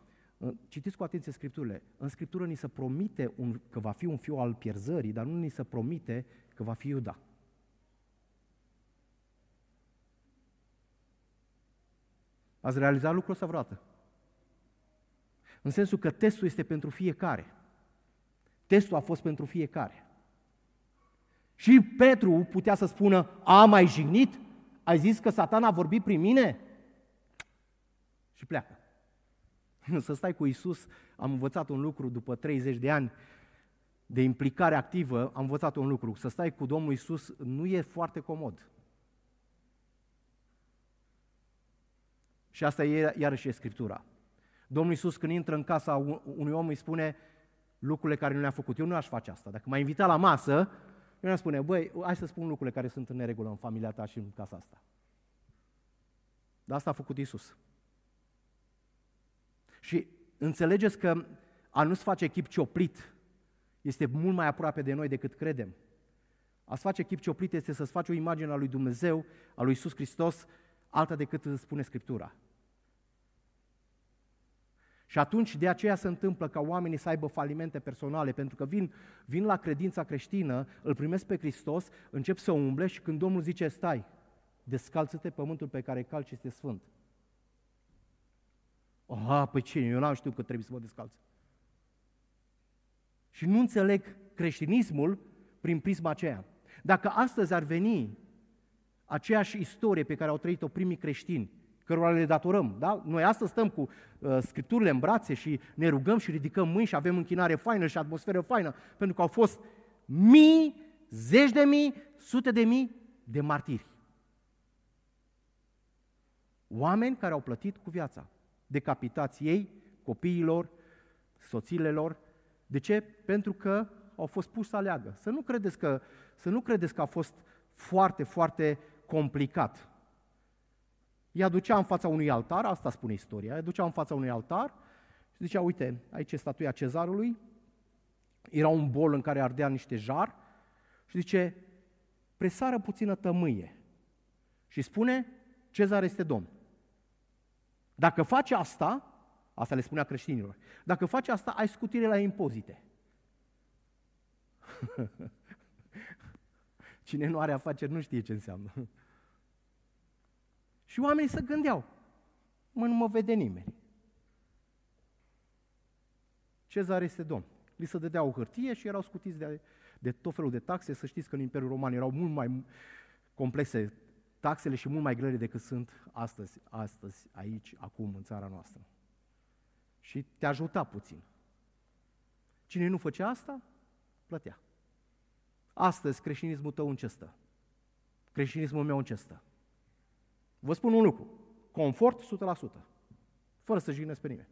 Citiți cu atenție Scripturile. În Scriptură ni se promite un, că va fi un fiu al pierzării, dar nu ni se promite că va fi Iuda. Ați realizat lucrul ăsta vreodată? În sensul că testul este pentru fiecare. Testul a fost pentru fiecare. Și Petru putea să spună, a mai jignit? ai zis că satan a vorbit prin mine? Și pleacă. Să stai cu Isus, am învățat un lucru după 30 de ani de implicare activă, am învățat un lucru. Să stai cu Domnul Isus nu e foarte comod. Și asta e iarăși e Scriptura. Domnul Isus când intră în casa unui om îi spune lucrurile care nu le-a făcut. Eu nu aș face asta. Dacă m-a invitat la masă, eu ne spune, băi, hai să spun lucrurile care sunt în neregulă în familia ta și în casa asta. Dar asta a făcut Isus. Și înțelegeți că a nu-ți face chip cioplit este mult mai aproape de noi decât credem. A-ți face chip cioplit este să-ți faci o imagine a lui Dumnezeu, a lui Isus Hristos, alta decât îți spune Scriptura. Și atunci de aceea se întâmplă ca oamenii să aibă falimente personale, pentru că vin, vin la credința creștină, îl primesc pe Hristos, încep să umble și când Domnul zice stai, descalță-te, pământul pe care calci este sfânt. Aha, păi cine? Eu n-am știut că trebuie să mă descalț. Și nu înțeleg creștinismul prin prisma aceea. Dacă astăzi ar veni aceeași istorie pe care au trăit-o primii creștini, cărora le datorăm. Da? Noi astăzi stăm cu uh, scripturile în brațe și ne rugăm și ridicăm mâini și avem închinare faină și atmosferă faină, pentru că au fost mii, zeci de mii, sute de mii de martiri. Oameni care au plătit cu viața, decapitați ei, copiilor, soțiile lor. De ce? Pentru că au fost puși să aleagă. Să nu credeți că, să nu credeți că a fost foarte, foarte complicat. Îi aducea în fața unui altar, asta spune istoria, îi aducea în fața unui altar și zicea, uite, aici e statuia cezarului, era un bol în care ardea niște jar și zice, presară puțină tămâie și spune, cezar este domn. Dacă faci asta, asta le spunea creștinilor, dacă faci asta, ai scutire la impozite. Cine nu are afaceri nu știe ce înseamnă. Și oamenii se gândeau, mă, nu mă vede nimeni. Cezar este domn. Li se dădea o hârtie și erau scutiți de, de tot felul de taxe. Să știți că în Imperiul Roman erau mult mai complexe taxele și mult mai grele decât sunt astăzi, astăzi, aici, acum, în țara noastră. Și te ajuta puțin. Cine nu făcea asta, plătea. Astăzi creștinismul tău în ce stă? Creștinismul meu în ce stă? Vă spun un lucru. Confort 100%. Fără să jignesc pe nimeni.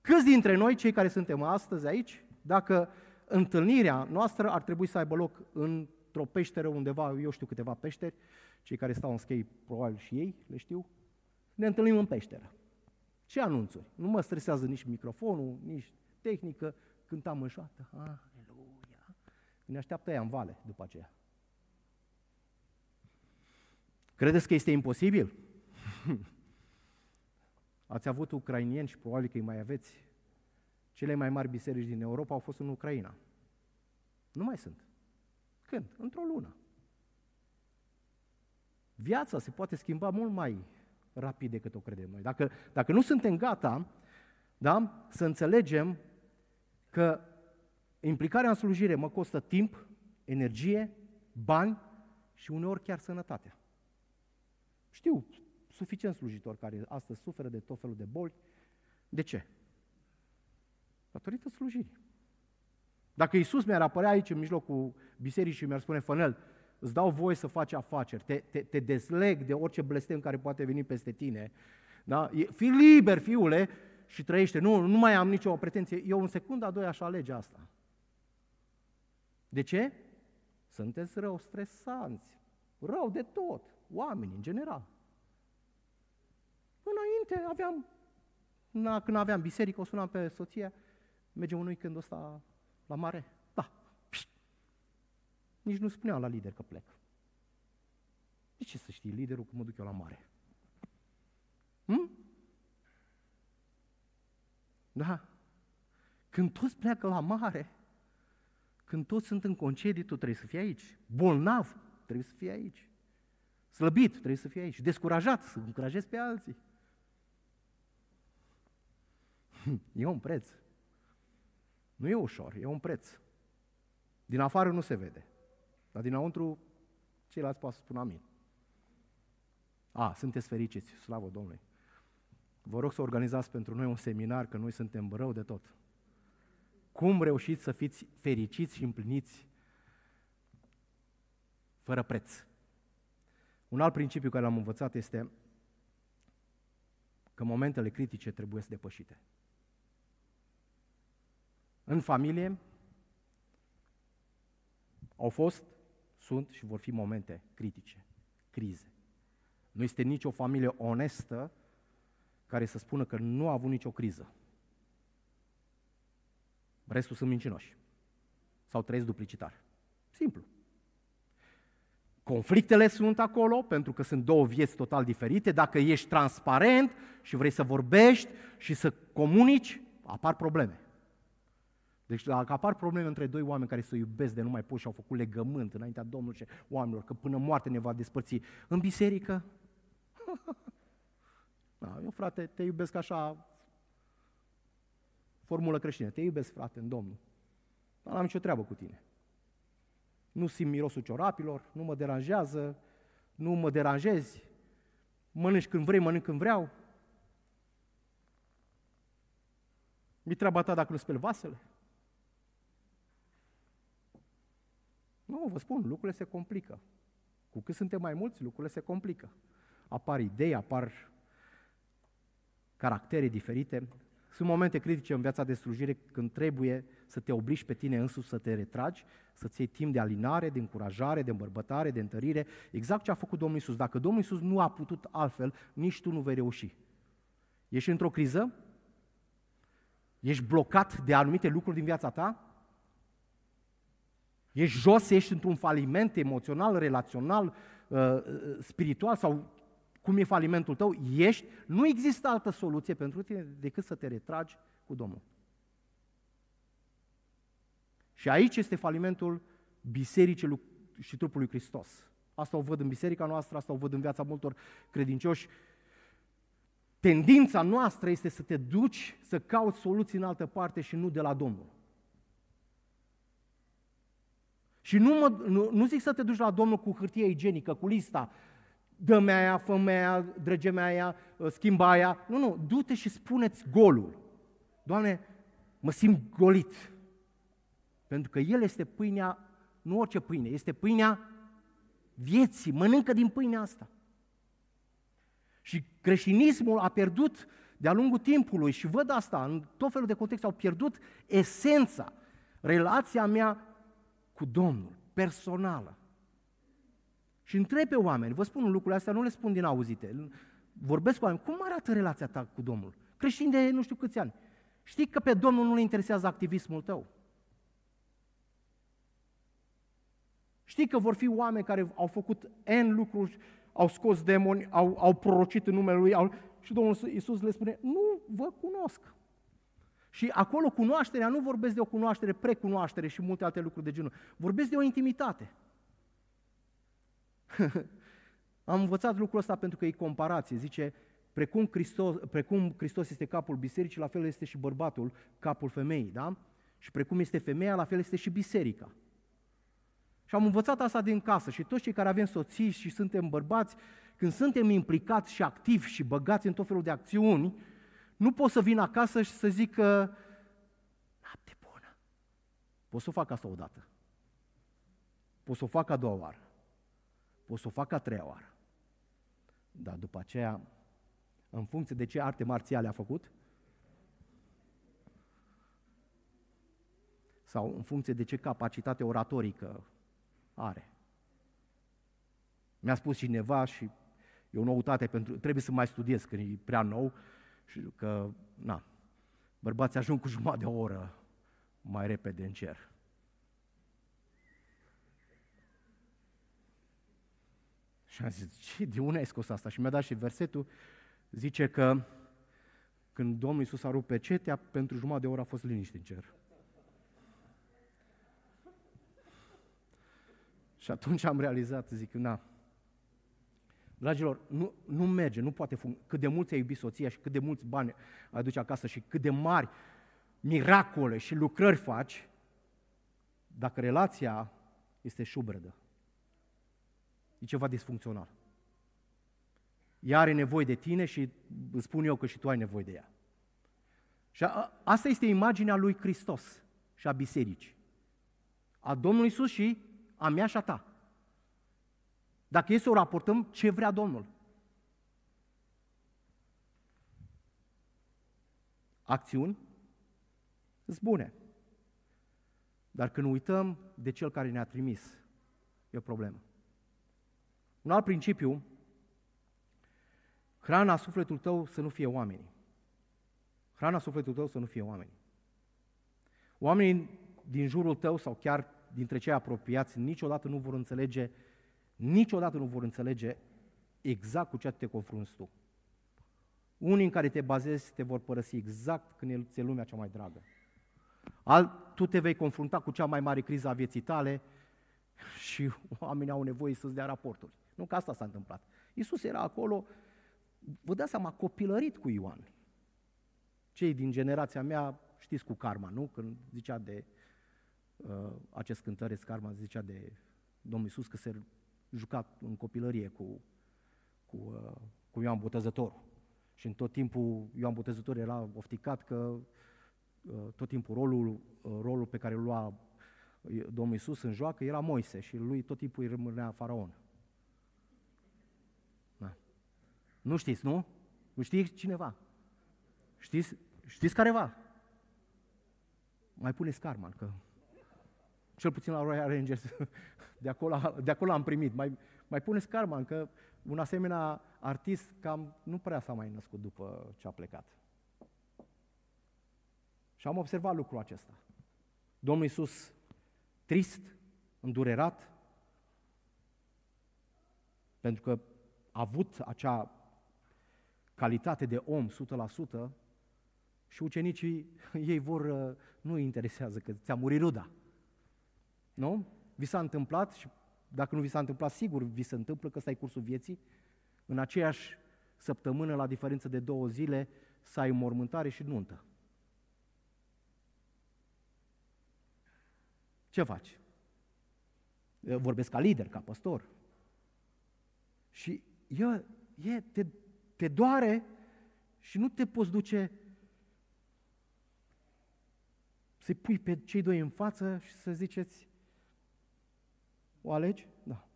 Câți dintre noi, cei care suntem astăzi aici, dacă întâlnirea noastră ar trebui să aibă loc într-o peșteră undeva, eu știu câteva peșteri, cei care stau în schei probabil și ei le știu, ne întâlnim în peșteră. Ce anunțuri? Nu mă stresează nici microfonul, nici tehnică, cântam în șoată. Aleluia! Ne așteaptă ea în vale după aceea. Credeți că este imposibil? Ați avut ucrainieni și probabil că îi mai aveți. Cele mai mari biserici din Europa au fost în Ucraina. Nu mai sunt. Când? Într-o lună. Viața se poate schimba mult mai rapid decât o credem noi. Dacă, dacă nu suntem gata da, să înțelegem că implicarea în slujire mă costă timp, energie, bani și uneori chiar sănătatea. Știu suficient slujitori care astăzi suferă de tot felul de boli. De ce? Datorită slujirii. Dacă Iisus mi-ar apărea aici în mijlocul bisericii și mi-ar spune, Fănel, îți dau voie să faci afaceri, te, te, te dezleg de orice blestem care poate veni peste tine, da? fii liber, fiule, și trăiește. Nu, nu mai am nicio pretenție. Eu în secunda a doua aș alege asta. De ce? Sunteți rău stresanți. Rău de tot. Oamenii, în general. Înainte aveam, când aveam biserică, o sunam pe soția, mergem un weekend ăsta la mare? Da. Pșt. Nici nu spuneam la lider că plec. De ce să știi liderul că mă duc eu la mare? Hm? Da. Când toți pleacă la mare, când toți sunt în concediu, tu trebuie să fii aici. Bolnav, trebuie să fii aici. Slăbit, trebuie să fii aici. Descurajat, să încurajezi pe alții. E un preț. Nu e ușor, e un preț. Din afară nu se vede. Dar dinăuntru, ceilalți poate să spun amin. A, sunteți fericiți, slavă Domnului. Vă rog să organizați pentru noi un seminar, că noi suntem rău de tot. Cum reușiți să fiți fericiți și împliniți fără preț? Un alt principiu care l-am învățat este că momentele critice trebuie să depășite. În familie au fost, sunt și vor fi momente critice, crize. Nu este nicio familie onestă care să spună că nu a avut nicio criză. Restul sunt mincinoși. Sau trăiesc duplicitar. Simplu. Conflictele sunt acolo pentru că sunt două vieți total diferite. Dacă ești transparent și vrei să vorbești și să comunici, apar probleme. Deci dacă apar probleme între doi oameni care se iubesc de nu mai pot și au făcut legământ înaintea Domnului și oamenilor, că până moarte ne va despărți, în biserică, da, eu frate, te iubesc așa, formulă creștină, te iubesc frate în Domnul, dar n-am nicio treabă cu tine. Nu simt mirosul ciorapilor, nu mă deranjează, nu mă deranjezi, mănânci când vrei, mănânc când vreau. Mi treaba ta dacă nu speli vasele? Nu, vă spun, lucrurile se complică. Cu cât suntem mai mulți, lucrurile se complică. Apar idei, apar caractere diferite. Sunt momente critice în viața de slujire când trebuie să te obligi pe tine însuți să te retragi, să-ți iei timp de alinare, de încurajare, de îmbărbătare, de întărire. Exact ce a făcut Domnul Isus. Dacă Domnul Isus nu a putut altfel, nici tu nu vei reuși. Ești într-o criză? Ești blocat de anumite lucruri din viața ta? Ești jos, ești într-un faliment emoțional, relațional, uh, uh, spiritual sau cum e falimentul tău, ești, nu există altă soluție pentru tine decât să te retragi cu Domnul. Și aici este falimentul bisericii și trupului Hristos. Asta o văd în biserica noastră, asta o văd în viața multor credincioși. Tendința noastră este să te duci să cauți soluții în altă parte și nu de la Domnul. Și nu, mă, nu, nu zic să te duci la Domnul cu hârtie igienică, cu lista, dă-mi aia, fă aia, drăge aia, ă, schimba aia. Nu, nu, du-te și spuneți golul. Doamne, mă simt golit. Pentru că El este pâinea, nu orice pâine, este pâinea vieții, mănâncă din pâinea asta. Și creștinismul a pierdut de-a lungul timpului, și văd asta în tot felul de contexte, au pierdut esența, relația mea cu Domnul, personală. Și întreb pe oameni, vă spun lucrurile astea, nu le spun din auzite, vorbesc cu oameni, cum arată relația ta cu Domnul? Creștin de nu știu câți ani. Știi că pe Domnul nu-l interesează activismul tău. Știi că vor fi oameni care au făcut N lucruri, au scos demoni, au, au prorocit în numele Lui, au... și Domnul Iisus le spune, nu vă cunosc. Și acolo cunoașterea, nu vorbesc de o cunoaștere, precunoaștere și multe alte lucruri de genul. Vorbesc de o intimitate. Am învățat lucrul ăsta pentru că e comparație. Zice, precum Hristos, precum Hristos este capul bisericii, la fel este și bărbatul capul femeii, da? Și precum este femeia, la fel este și biserica. Și am învățat asta din casă și toți cei care avem soțiți și suntem bărbați, când suntem implicați și activi și băgați în tot felul de acțiuni, nu pot să vin acasă și să zic că noapte bună. Pot să o fac asta odată. Pot să o fac a doua oară. Pot să o fac a treia oară. Dar după aceea, în funcție de ce arte marțiale a făcut, sau în funcție de ce capacitate oratorică are. Mi-a spus cineva și e o noutate pentru, trebuie să mai studiez când e prea nou și că, na, bărbații ajung cu jumătate de oră mai repede în cer. Și am zis, ce, de unde ai scos asta? Și mi-a dat și versetul, zice că când Domnul Iisus a rupt pe cetea, pentru jumătate de oră a fost liniște în cer. Și atunci am realizat, zic, na, dragilor, nu, nu merge, nu poate funcționa. Cât de mult ai iubit soția și cât de mulți bani aduci acasă și cât de mari miracole și lucrări faci, dacă relația este șubredă, e ceva disfuncțional. Ea are nevoie de tine și îți spun eu că și tu ai nevoie de ea. Și a, asta este imaginea lui Hristos și a bisericii. A Domnului Isus și a mea și a ta. Dacă e să o raportăm, ce vrea Domnul? Acțiuni sunt bune. Dar când uităm de cel care ne-a trimis, e o problemă. Un alt principiu, hrana sufletul tău să nu fie oamenii. Hrana sufletul tău să nu fie oamenii. Oamenii din jurul tău sau chiar dintre cei apropiați niciodată nu vor înțelege, niciodată nu vor înțelege exact cu ce te confrunți tu. Unii în care te bazezi te vor părăsi exact când ți-e lumea cea mai dragă. Alt, tu te vei confrunta cu cea mai mare criză a vieții tale și oamenii au nevoie să-ți dea raporturi. Nu că asta s-a întâmplat. Iisus era acolo, vă dați seama, copilărit cu Ioan. Cei din generația mea știți cu karma, nu? Când zicea de uh, acest cântăreț Karma zicea de Domnul Iisus că se juca în copilărie cu, cu, uh, cu Ioan Botezătorul. Și în tot timpul Ioan Botezătorul era ofticat că uh, tot timpul rolul, uh, rolul pe care îl lua uh, Domnul Iisus în joacă era Moise și lui tot timpul îi rămânea faraon. Da. Nu știți, nu? Nu știi cineva? Știți, știți careva? Mai puneți karma, că cel puțin la Royal Rangers, de acolo, de acolo am primit. Mai, mai puneți karma, că un asemenea artist cam nu prea s-a mai născut după ce a plecat. Și am observat lucrul acesta. Domnul Iisus, trist, îndurerat, pentru că a avut acea calitate de om 100% și ucenicii ei vor, nu îi interesează că ți-a murit ruda. Nu? Vi s-a întâmplat și dacă nu vi s-a întâmplat, sigur vi se întâmplă că ăsta e cursul vieții, în aceeași săptămână, la diferență de două zile, să ai mormântare și nuntă. Ce faci? Vorbesc ca lider, ca pastor. Și e, e, te, te doare și nu te poți duce Să-i pui pe cei doi în față și să ziceți, o alegi? Da.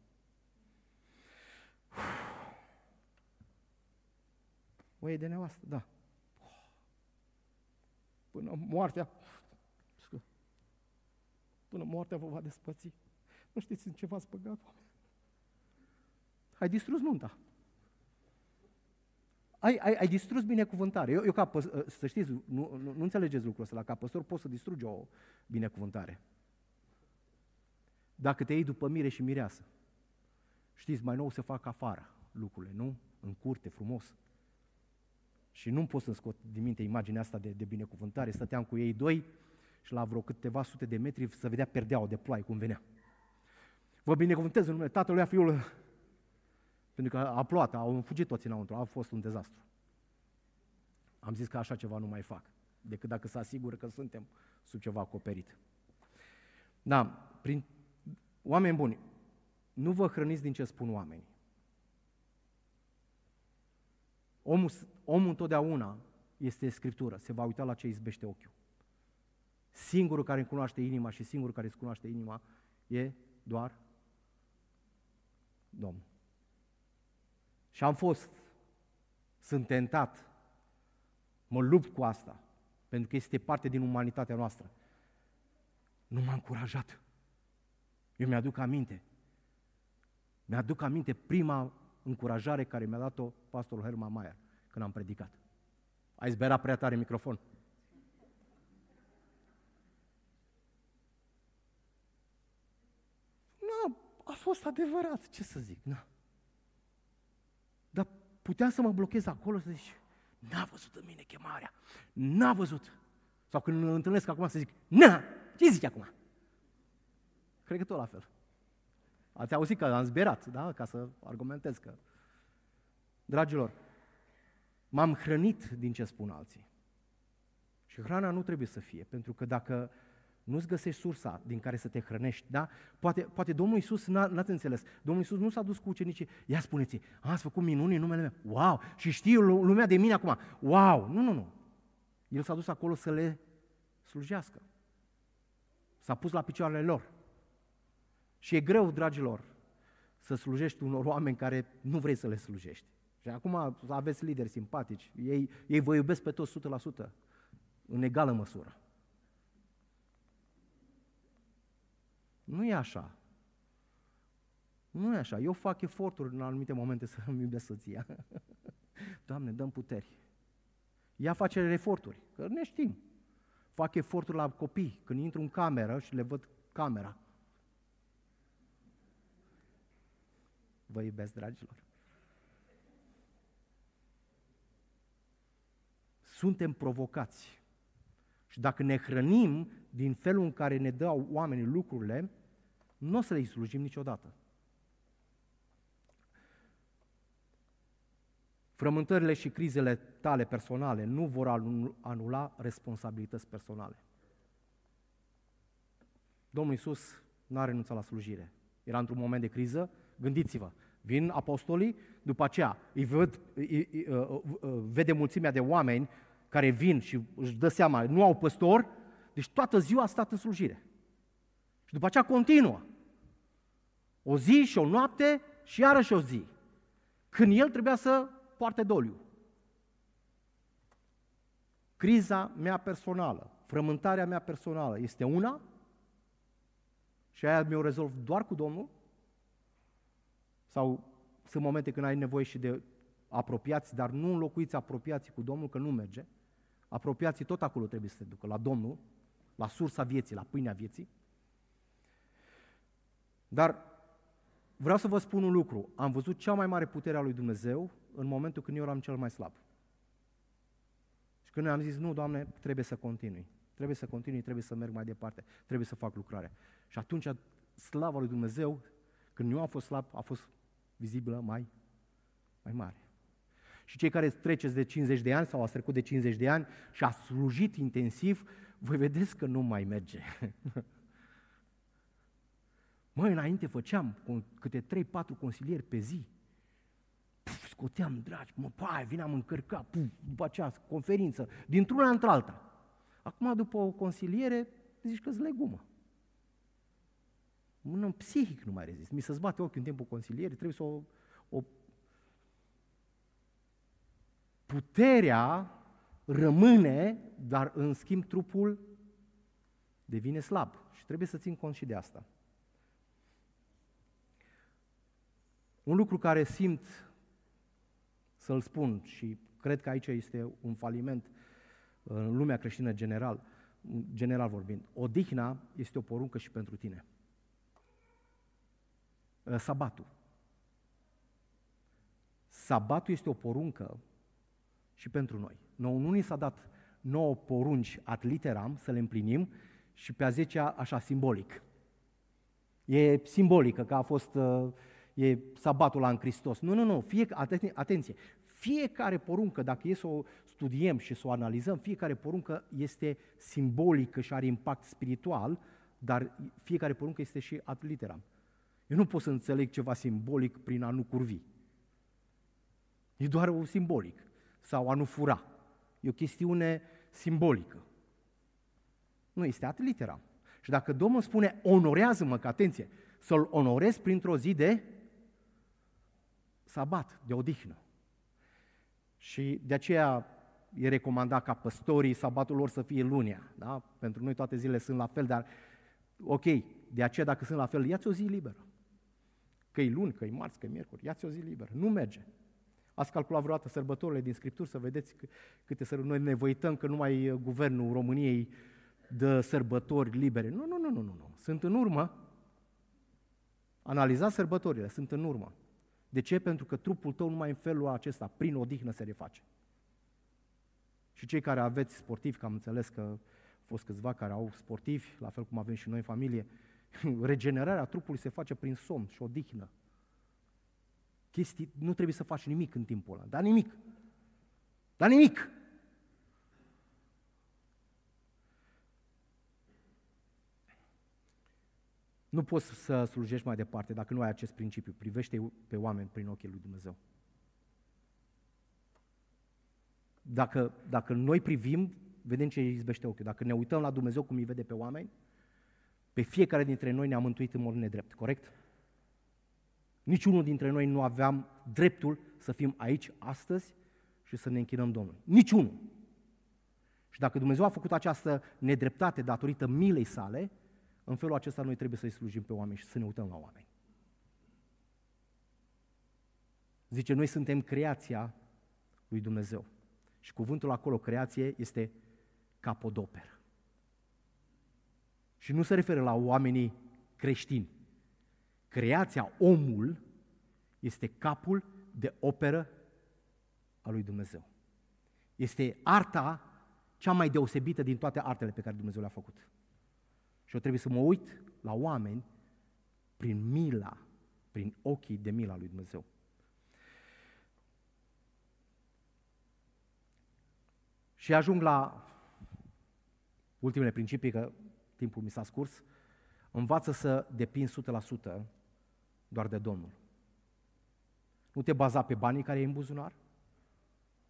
O iei de nevastă? Da. Până moartea, până moartea vă va despăți. Nu știți în ce v-ați băgat, oameni. Ai distrus nunta. Ai, ai, ai distrus binecuvântare. Eu, eu ca păs- să știți, nu, nu, nu înțelegeți lucrul ăsta, la ca păstor poți să distrugi o binecuvântare. Dacă te iei după mire și mireasă, știți, mai nou se fac afară lucrurile, nu? În curte, frumos. Și nu pot să scot din minte imaginea asta de, de binecuvântare. Stăteam cu ei doi și la vreo câteva sute de metri să vedea perdeaua de ploaie cum venea. Vă binecuvântez în numele Tatălui, a Fiul, pentru că a plouat, au fugit toți înăuntru, a fost un dezastru. Am zis că așa ceva nu mai fac, decât dacă se asigură că suntem sub ceva acoperit. Da, prin oameni buni, nu vă hrăniți din ce spun oamenii. Omul, omul întotdeauna este Scriptură, se va uita la ce izbește ochiul. Singurul care îmi cunoaște inima și singurul care îți cunoaște inima e doar Domnul. Și am fost, sunt tentat, mă lupt cu asta, pentru că este parte din umanitatea noastră. Nu m-a încurajat. Eu mi-aduc aminte. Mi-aduc aminte prima încurajare care mi-a dat-o pastorul Herman Mayer când am predicat. Ai zberat prea tare microfon. Nu, a fost adevărat, ce să zic, na. Dar puteam să mă blochez acolo să zic, n-a văzut în mine chemarea, n-a văzut. Sau când îl întâlnesc acum să zic, na, ce zici acum? Cred că tot la fel. Ați auzit că am zberat, da? Ca să argumentez că... Dragilor, m-am hrănit din ce spun alții. Și hrana nu trebuie să fie, pentru că dacă nu-ți găsești sursa din care să te hrănești, da? Poate, poate Domnul Iisus, n-ați înțeles, Domnul Iisus nu s-a dus cu ucenicii, ia spuneți ați făcut minuni în numele meu, wow, și știu lumea de mine acum, wow, nu, nu, nu. El s-a dus acolo să le slujească. S-a pus la picioarele lor. Și e greu, dragilor, să slujești unor oameni care nu vrei să le slujești. Și acum aveți lideri simpatici, ei, ei vă iubesc pe toți 100%, în egală măsură. Nu e așa. Nu e așa. Eu fac eforturi în anumite momente să îmi iubesc soția. Doamne, dăm puteri. Ea face eforturi, că ne știm. Fac eforturi la copii, când intru în cameră și le văd camera. Vă iubesc, dragilor. Suntem provocați. Și dacă ne hrănim din felul în care ne dă oamenii lucrurile, nu o să le slujim niciodată. Frământările și crizele tale personale nu vor anula responsabilități personale. Domnul Iisus n-a renunțat la slujire. Era într-un moment de criză, gândiți-vă, vin apostolii, după aceea îi văd, îi, îi, uh, uh, uh, vede mulțimea de oameni care vin și își dă seama, nu au păstor, deci toată ziua a stat în slujire. Și după aceea continuă. O zi și o noapte și iarăși o zi. Când el trebuia să poarte doliu. Criza mea personală, frământarea mea personală este una și aia mi-o rezolv doar cu Domnul sau sunt momente când ai nevoie și de apropiați, dar nu înlocuiți apropiații cu Domnul, că nu merge. Apropiații tot acolo trebuie să se ducă, la Domnul, la sursa vieții, la pâinea vieții. Dar vreau să vă spun un lucru. Am văzut cea mai mare putere a lui Dumnezeu în momentul când eu eram cel mai slab. Și când am zis, nu, Doamne, trebuie să continui. Trebuie să continui, trebuie să merg mai departe, trebuie să fac lucrare. Și atunci slava lui Dumnezeu, când eu am fost slab, a fost vizibilă mai, mai mare. Și cei care treceți de 50 de ani sau ați trecut de 50 de ani și a slujit intensiv, voi vedeți că nu mai merge. Măi, înainte făceam câte 3-4 consilieri pe zi. Puf, scoteam, dragi, mă, pai, vineam încărcat, puf, după aceea, conferință, dintr-una într-alta. Acum, după o consiliere, zici că-s legumă. Un psihic nu mai rezist. Mi se zbate ochiul în timpul consilierii, trebuie să o, o... Puterea rămâne, dar în schimb trupul devine slab. Și trebuie să țin cont și de asta. Un lucru care simt să-l spun și cred că aici este un faliment în lumea creștină general, general vorbind. Odihna este o poruncă și pentru tine. Sabatul. Sabatul este o poruncă și pentru noi. Nou, nu ni s-a dat nouă porunci ad literam să le împlinim și pe a zecea așa simbolic. E simbolică că a fost uh, e sabatul la în Hristos. Nu, nu, nu, fie, atenție, fiecare poruncă, dacă e să o studiem și să o analizăm, fiecare poruncă este simbolică și are impact spiritual, dar fiecare poruncă este și ad literam. Eu nu pot să înțeleg ceva simbolic prin a nu curvi. E doar un simbolic. Sau a nu fura. E o chestiune simbolică. Nu este ad literam. Și dacă Domnul spune, onorează-mă, că atenție, să-L onorez printr-o zi de sabat, de odihnă. Și de aceea e recomandat ca păstorii sabatul lor să fie lunia. Da? Pentru noi toate zilele sunt la fel, dar ok, de aceea dacă sunt la fel, ia-ți o zi liberă. Că e luni, că e marți, că e miercuri, ia-ți o zi liberă. Nu merge. Ați calculat vreodată sărbătorile din Scripturi să vedeți câte sărbători. Noi ne văităm că numai uh, guvernul României dă sărbători libere. Nu, nu, nu, nu, nu. Sunt în urmă. Analizați sărbătorile, sunt în urmă. De ce? Pentru că trupul tău numai în felul acesta, prin odihnă, se reface. Și cei care aveți sportivi, că am înțeles că au fost câțiva care au sportivi, la fel cum avem și noi în familie, regenerarea trupului se face prin somn și odihnă. Chestii, nu trebuie să faci nimic în timpul ăla, dar nimic. Dar nimic! Nu poți să slujești mai departe dacă nu ai acest principiu. Privește pe oameni prin ochii lui Dumnezeu. Dacă, dacă noi privim, vedem ce izbește ochiul. Dacă ne uităm la Dumnezeu cum îi vede pe oameni, pe fiecare dintre noi ne-am mântuit în mod nedrept, corect? Niciunul dintre noi nu aveam dreptul să fim aici astăzi și să ne închinăm Domnului. Niciunul. Și dacă Dumnezeu a făcut această nedreptate datorită milei sale, în felul acesta noi trebuie să-i slujim pe oameni și să ne uităm la oameni. Zice, noi suntem creația lui Dumnezeu. Și cuvântul acolo, creație, este capodoper. Și nu se referă la oamenii creștini. Creația, omul, este capul de operă a lui Dumnezeu. Este arta cea mai deosebită din toate artele pe care Dumnezeu le-a făcut. Și eu trebuie să mă uit la oameni prin mila, prin ochii de mila lui Dumnezeu. Și ajung la ultimele principii, că timpul mi s-a scurs. Învață să depinzi 100% doar de Domnul. Nu te baza pe banii care e în buzunar,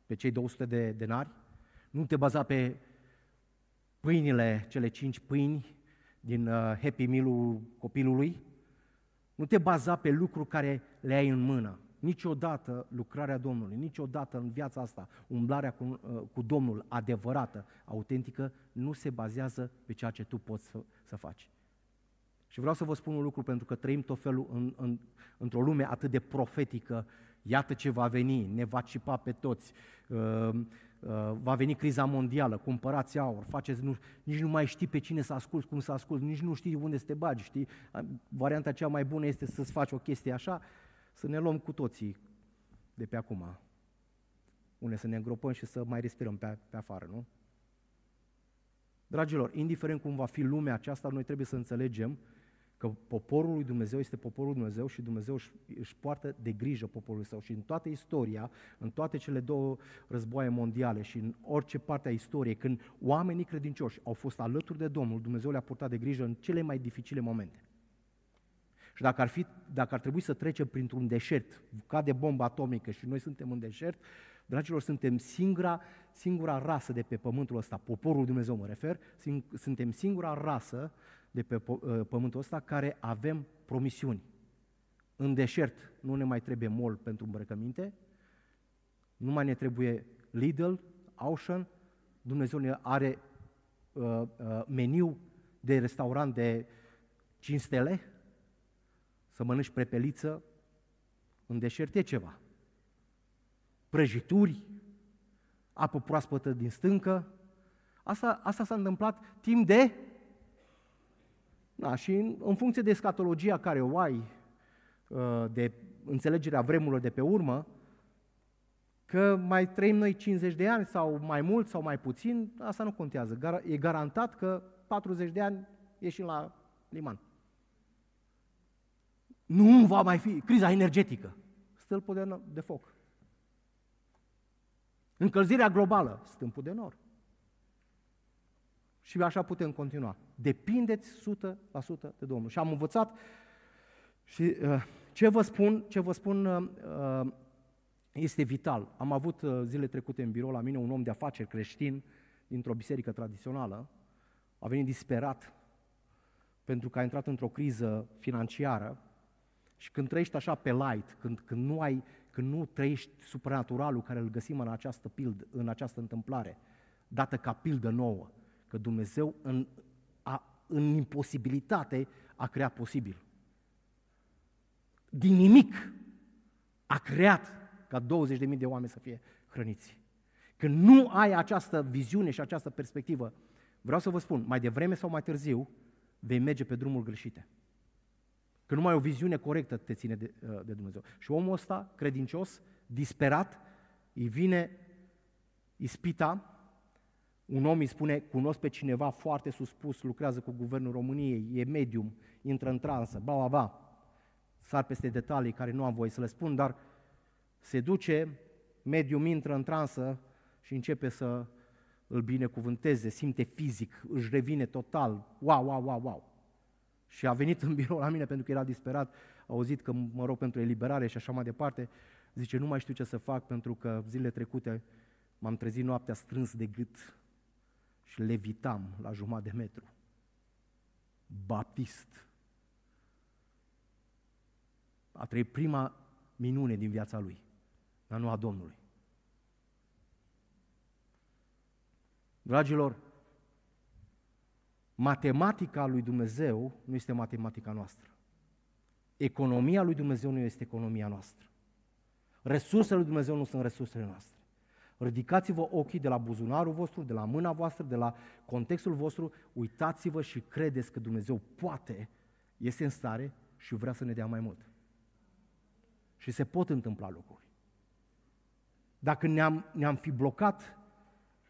pe cei 200 de denari, nu te baza pe pâinile, cele cinci pâini din uh, Happy Meal-ul copilului, nu te baza pe lucruri care le ai în mână. Niciodată lucrarea Domnului, niciodată în viața asta, umblarea cu, uh, cu Domnul adevărată, autentică, nu se bazează pe ceea ce tu poți să, să faci. Și vreau să vă spun un lucru, pentru că trăim tot felul în, în, într-o lume atât de profetică, iată ce va veni, ne va cipa pe toți, uh, Uh, va veni criza mondială, cumpărați aur, faceți, nu, nici nu mai știi pe cine să asculți, cum să asculți, nici nu știi unde să te bagi, știi? Varianta cea mai bună este să-ți faci o chestie așa, să ne luăm cu toții de pe acum. Unde să ne îngropăm și să mai respirăm pe, pe afară, nu? Dragilor, indiferent cum va fi lumea aceasta, noi trebuie să înțelegem că poporul lui Dumnezeu este poporul lui Dumnezeu și Dumnezeu își, își poartă de grijă poporul său. Și în toată istoria, în toate cele două războaie mondiale și în orice parte a istoriei, când oamenii credincioși au fost alături de Domnul, Dumnezeu le-a purtat de grijă în cele mai dificile momente. Și dacă ar, fi, dacă ar trebui să trecem printr-un deșert, cade bomba atomică și noi suntem în deșert, Dragilor, suntem singura, singura rasă de pe pământul ăsta, poporul Dumnezeu mă refer, suntem singura rasă de pe ă, pământul ăsta care avem promisiuni. În deșert nu ne mai trebuie mol pentru îmbrăcăminte, nu mai ne trebuie Lidl, Auchan, Dumnezeu ne are uh, uh, meniu de restaurant de 5 stele, să mănânci prepeliță, în deșert e ceva. Prăjituri, apă proaspătă din stâncă. Asta, asta s-a întâmplat timp de... Da, și în, în funcție de scatologia care o ai, uh, de înțelegerea vremurilor de pe urmă, că mai trăim noi 50 de ani sau mai mult sau mai puțin, asta nu contează. E garantat că 40 de ani ieșim la liman. Nu va mai fi criza energetică. Stâlpul de, de foc. Încălzirea globală, stâmpul de nor. Și așa putem continua. Depindeți 100% de Domnul. Și am învățat și uh, ce vă spun, ce vă spun uh, uh este vital. Am avut uh, zile trecute în birou la mine un om de afaceri creștin dintr-o biserică tradițională. A venit disperat pentru că a intrat într-o criză financiară și când trăiești așa pe light, când, când, nu, ai, când nu trăiești supranaturalul care îl găsim în această, pild, în această întâmplare, dată ca pildă nouă, că Dumnezeu în, a, în imposibilitate a creat posibil. Din nimic a creat ca 20.000 de oameni să fie hrăniți. Când nu ai această viziune și această perspectivă, vreau să vă spun, mai devreme sau mai târziu, vei merge pe drumul greșite. Că nu mai o viziune corectă te ține de, uh, de Dumnezeu. Și omul ăsta, credincios, disperat, îi vine ispita, un om îi spune, cunosc pe cineva foarte suspus, lucrează cu guvernul României, e medium, intră în transă, ba, ba, ba. Sar peste detalii care nu am voie să le spun, dar se duce, medium intră în transă și începe să îl binecuvânteze, simte fizic, își revine total, wow, wow, wow, wow. Și a venit în birou la mine pentru că era disperat, a auzit că mă rog pentru eliberare și așa mai departe. Zice, nu mai știu ce să fac pentru că zilele trecute m-am trezit noaptea strâns de gât și levitam la jumătate de metru. Baptist. A trăit prima minune din viața lui, dar nu a Domnului. Dragilor, matematica lui Dumnezeu nu este matematica noastră. Economia lui Dumnezeu nu este economia noastră. Resursele lui Dumnezeu nu sunt resursele noastre. Ridicați-vă ochii de la buzunarul vostru, de la mâna voastră, de la contextul vostru, uitați-vă și credeți că Dumnezeu poate, este în stare și vrea să ne dea mai mult. Și se pot întâmpla lucruri. Dacă ne-am, ne-am fi blocat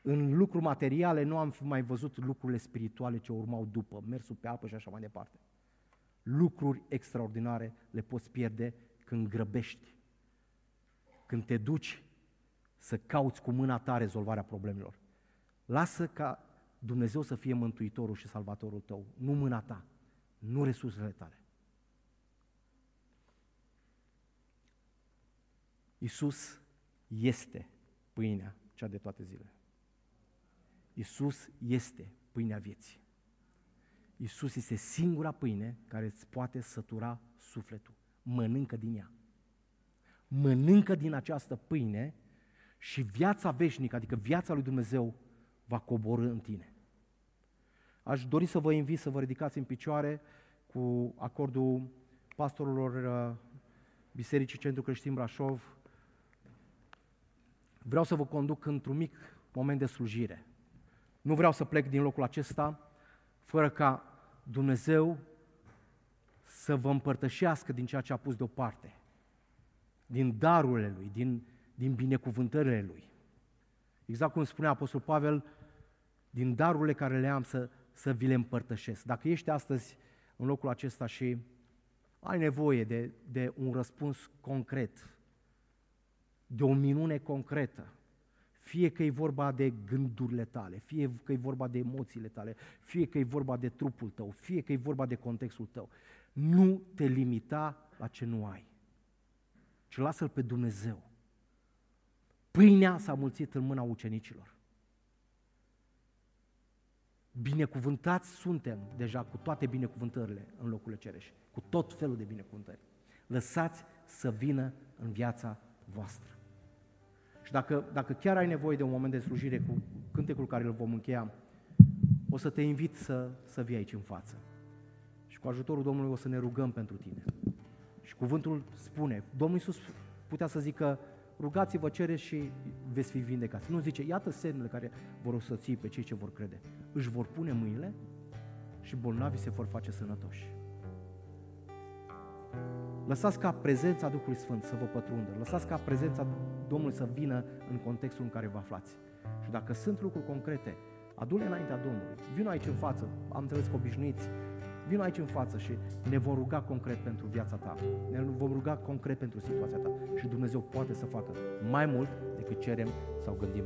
în lucruri materiale nu am mai văzut lucrurile spirituale ce urmau după, mersul pe apă și așa mai departe. Lucruri extraordinare le poți pierde când grăbești, când te duci să cauți cu mâna ta rezolvarea problemelor. Lasă ca Dumnezeu să fie mântuitorul și salvatorul tău, nu mâna ta, nu resursele tale. Isus este pâinea cea de toate zilele. Isus este pâinea vieții. Isus este singura pâine care îți poate sătura sufletul. Mănâncă din ea. Mănâncă din această pâine și viața veșnică, adică viața lui Dumnezeu, va coborâ în tine. Aș dori să vă invit să vă ridicați în picioare cu acordul pastorilor uh, Bisericii Centru Creștin Brașov. Vreau să vă conduc într-un mic moment de slujire. Nu vreau să plec din locul acesta fără ca Dumnezeu să vă împărtășească din ceea ce a pus deoparte, din darurile Lui, din, din binecuvântările Lui. Exact cum spunea Apostol Pavel, din darurile care le am să, să vi le împărtășesc. Dacă ești astăzi în locul acesta și ai nevoie de, de un răspuns concret, de o minune concretă, fie că e vorba de gândurile tale, fie că e vorba de emoțiile tale, fie că e vorba de trupul tău, fie că e vorba de contextul tău. Nu te limita la ce nu ai, ci lasă-L pe Dumnezeu. Pâinea s-a mulțit în mâna ucenicilor. Binecuvântați suntem deja cu toate binecuvântările în locurile cerești, cu tot felul de binecuvântări. Lăsați să vină în viața voastră. Și dacă, dacă chiar ai nevoie de un moment de slujire cu cântecul care îl vom încheia, o să te invit să, să vii aici în față. Și cu ajutorul Domnului o să ne rugăm pentru tine. Și cuvântul spune, Domnul Iisus putea să zică, rugați-vă, cereți și veți fi vindecați. Nu zice, iată semnele care vor osăți pe cei ce vor crede. Își vor pune mâinile și bolnavii se vor face sănătoși. Lăsați ca prezența Duhului Sfânt să vă pătrundă. Lăsați ca prezența Domnului să vină în contextul în care vă aflați. Și dacă sunt lucruri concrete, adu-le înaintea Domnului. Vino aici în față, am înțeles că obișnuiți. Vino aici în față și ne vom ruga concret pentru viața ta. Ne vom ruga concret pentru situația ta. Și Dumnezeu poate să facă mai mult decât cerem sau gândim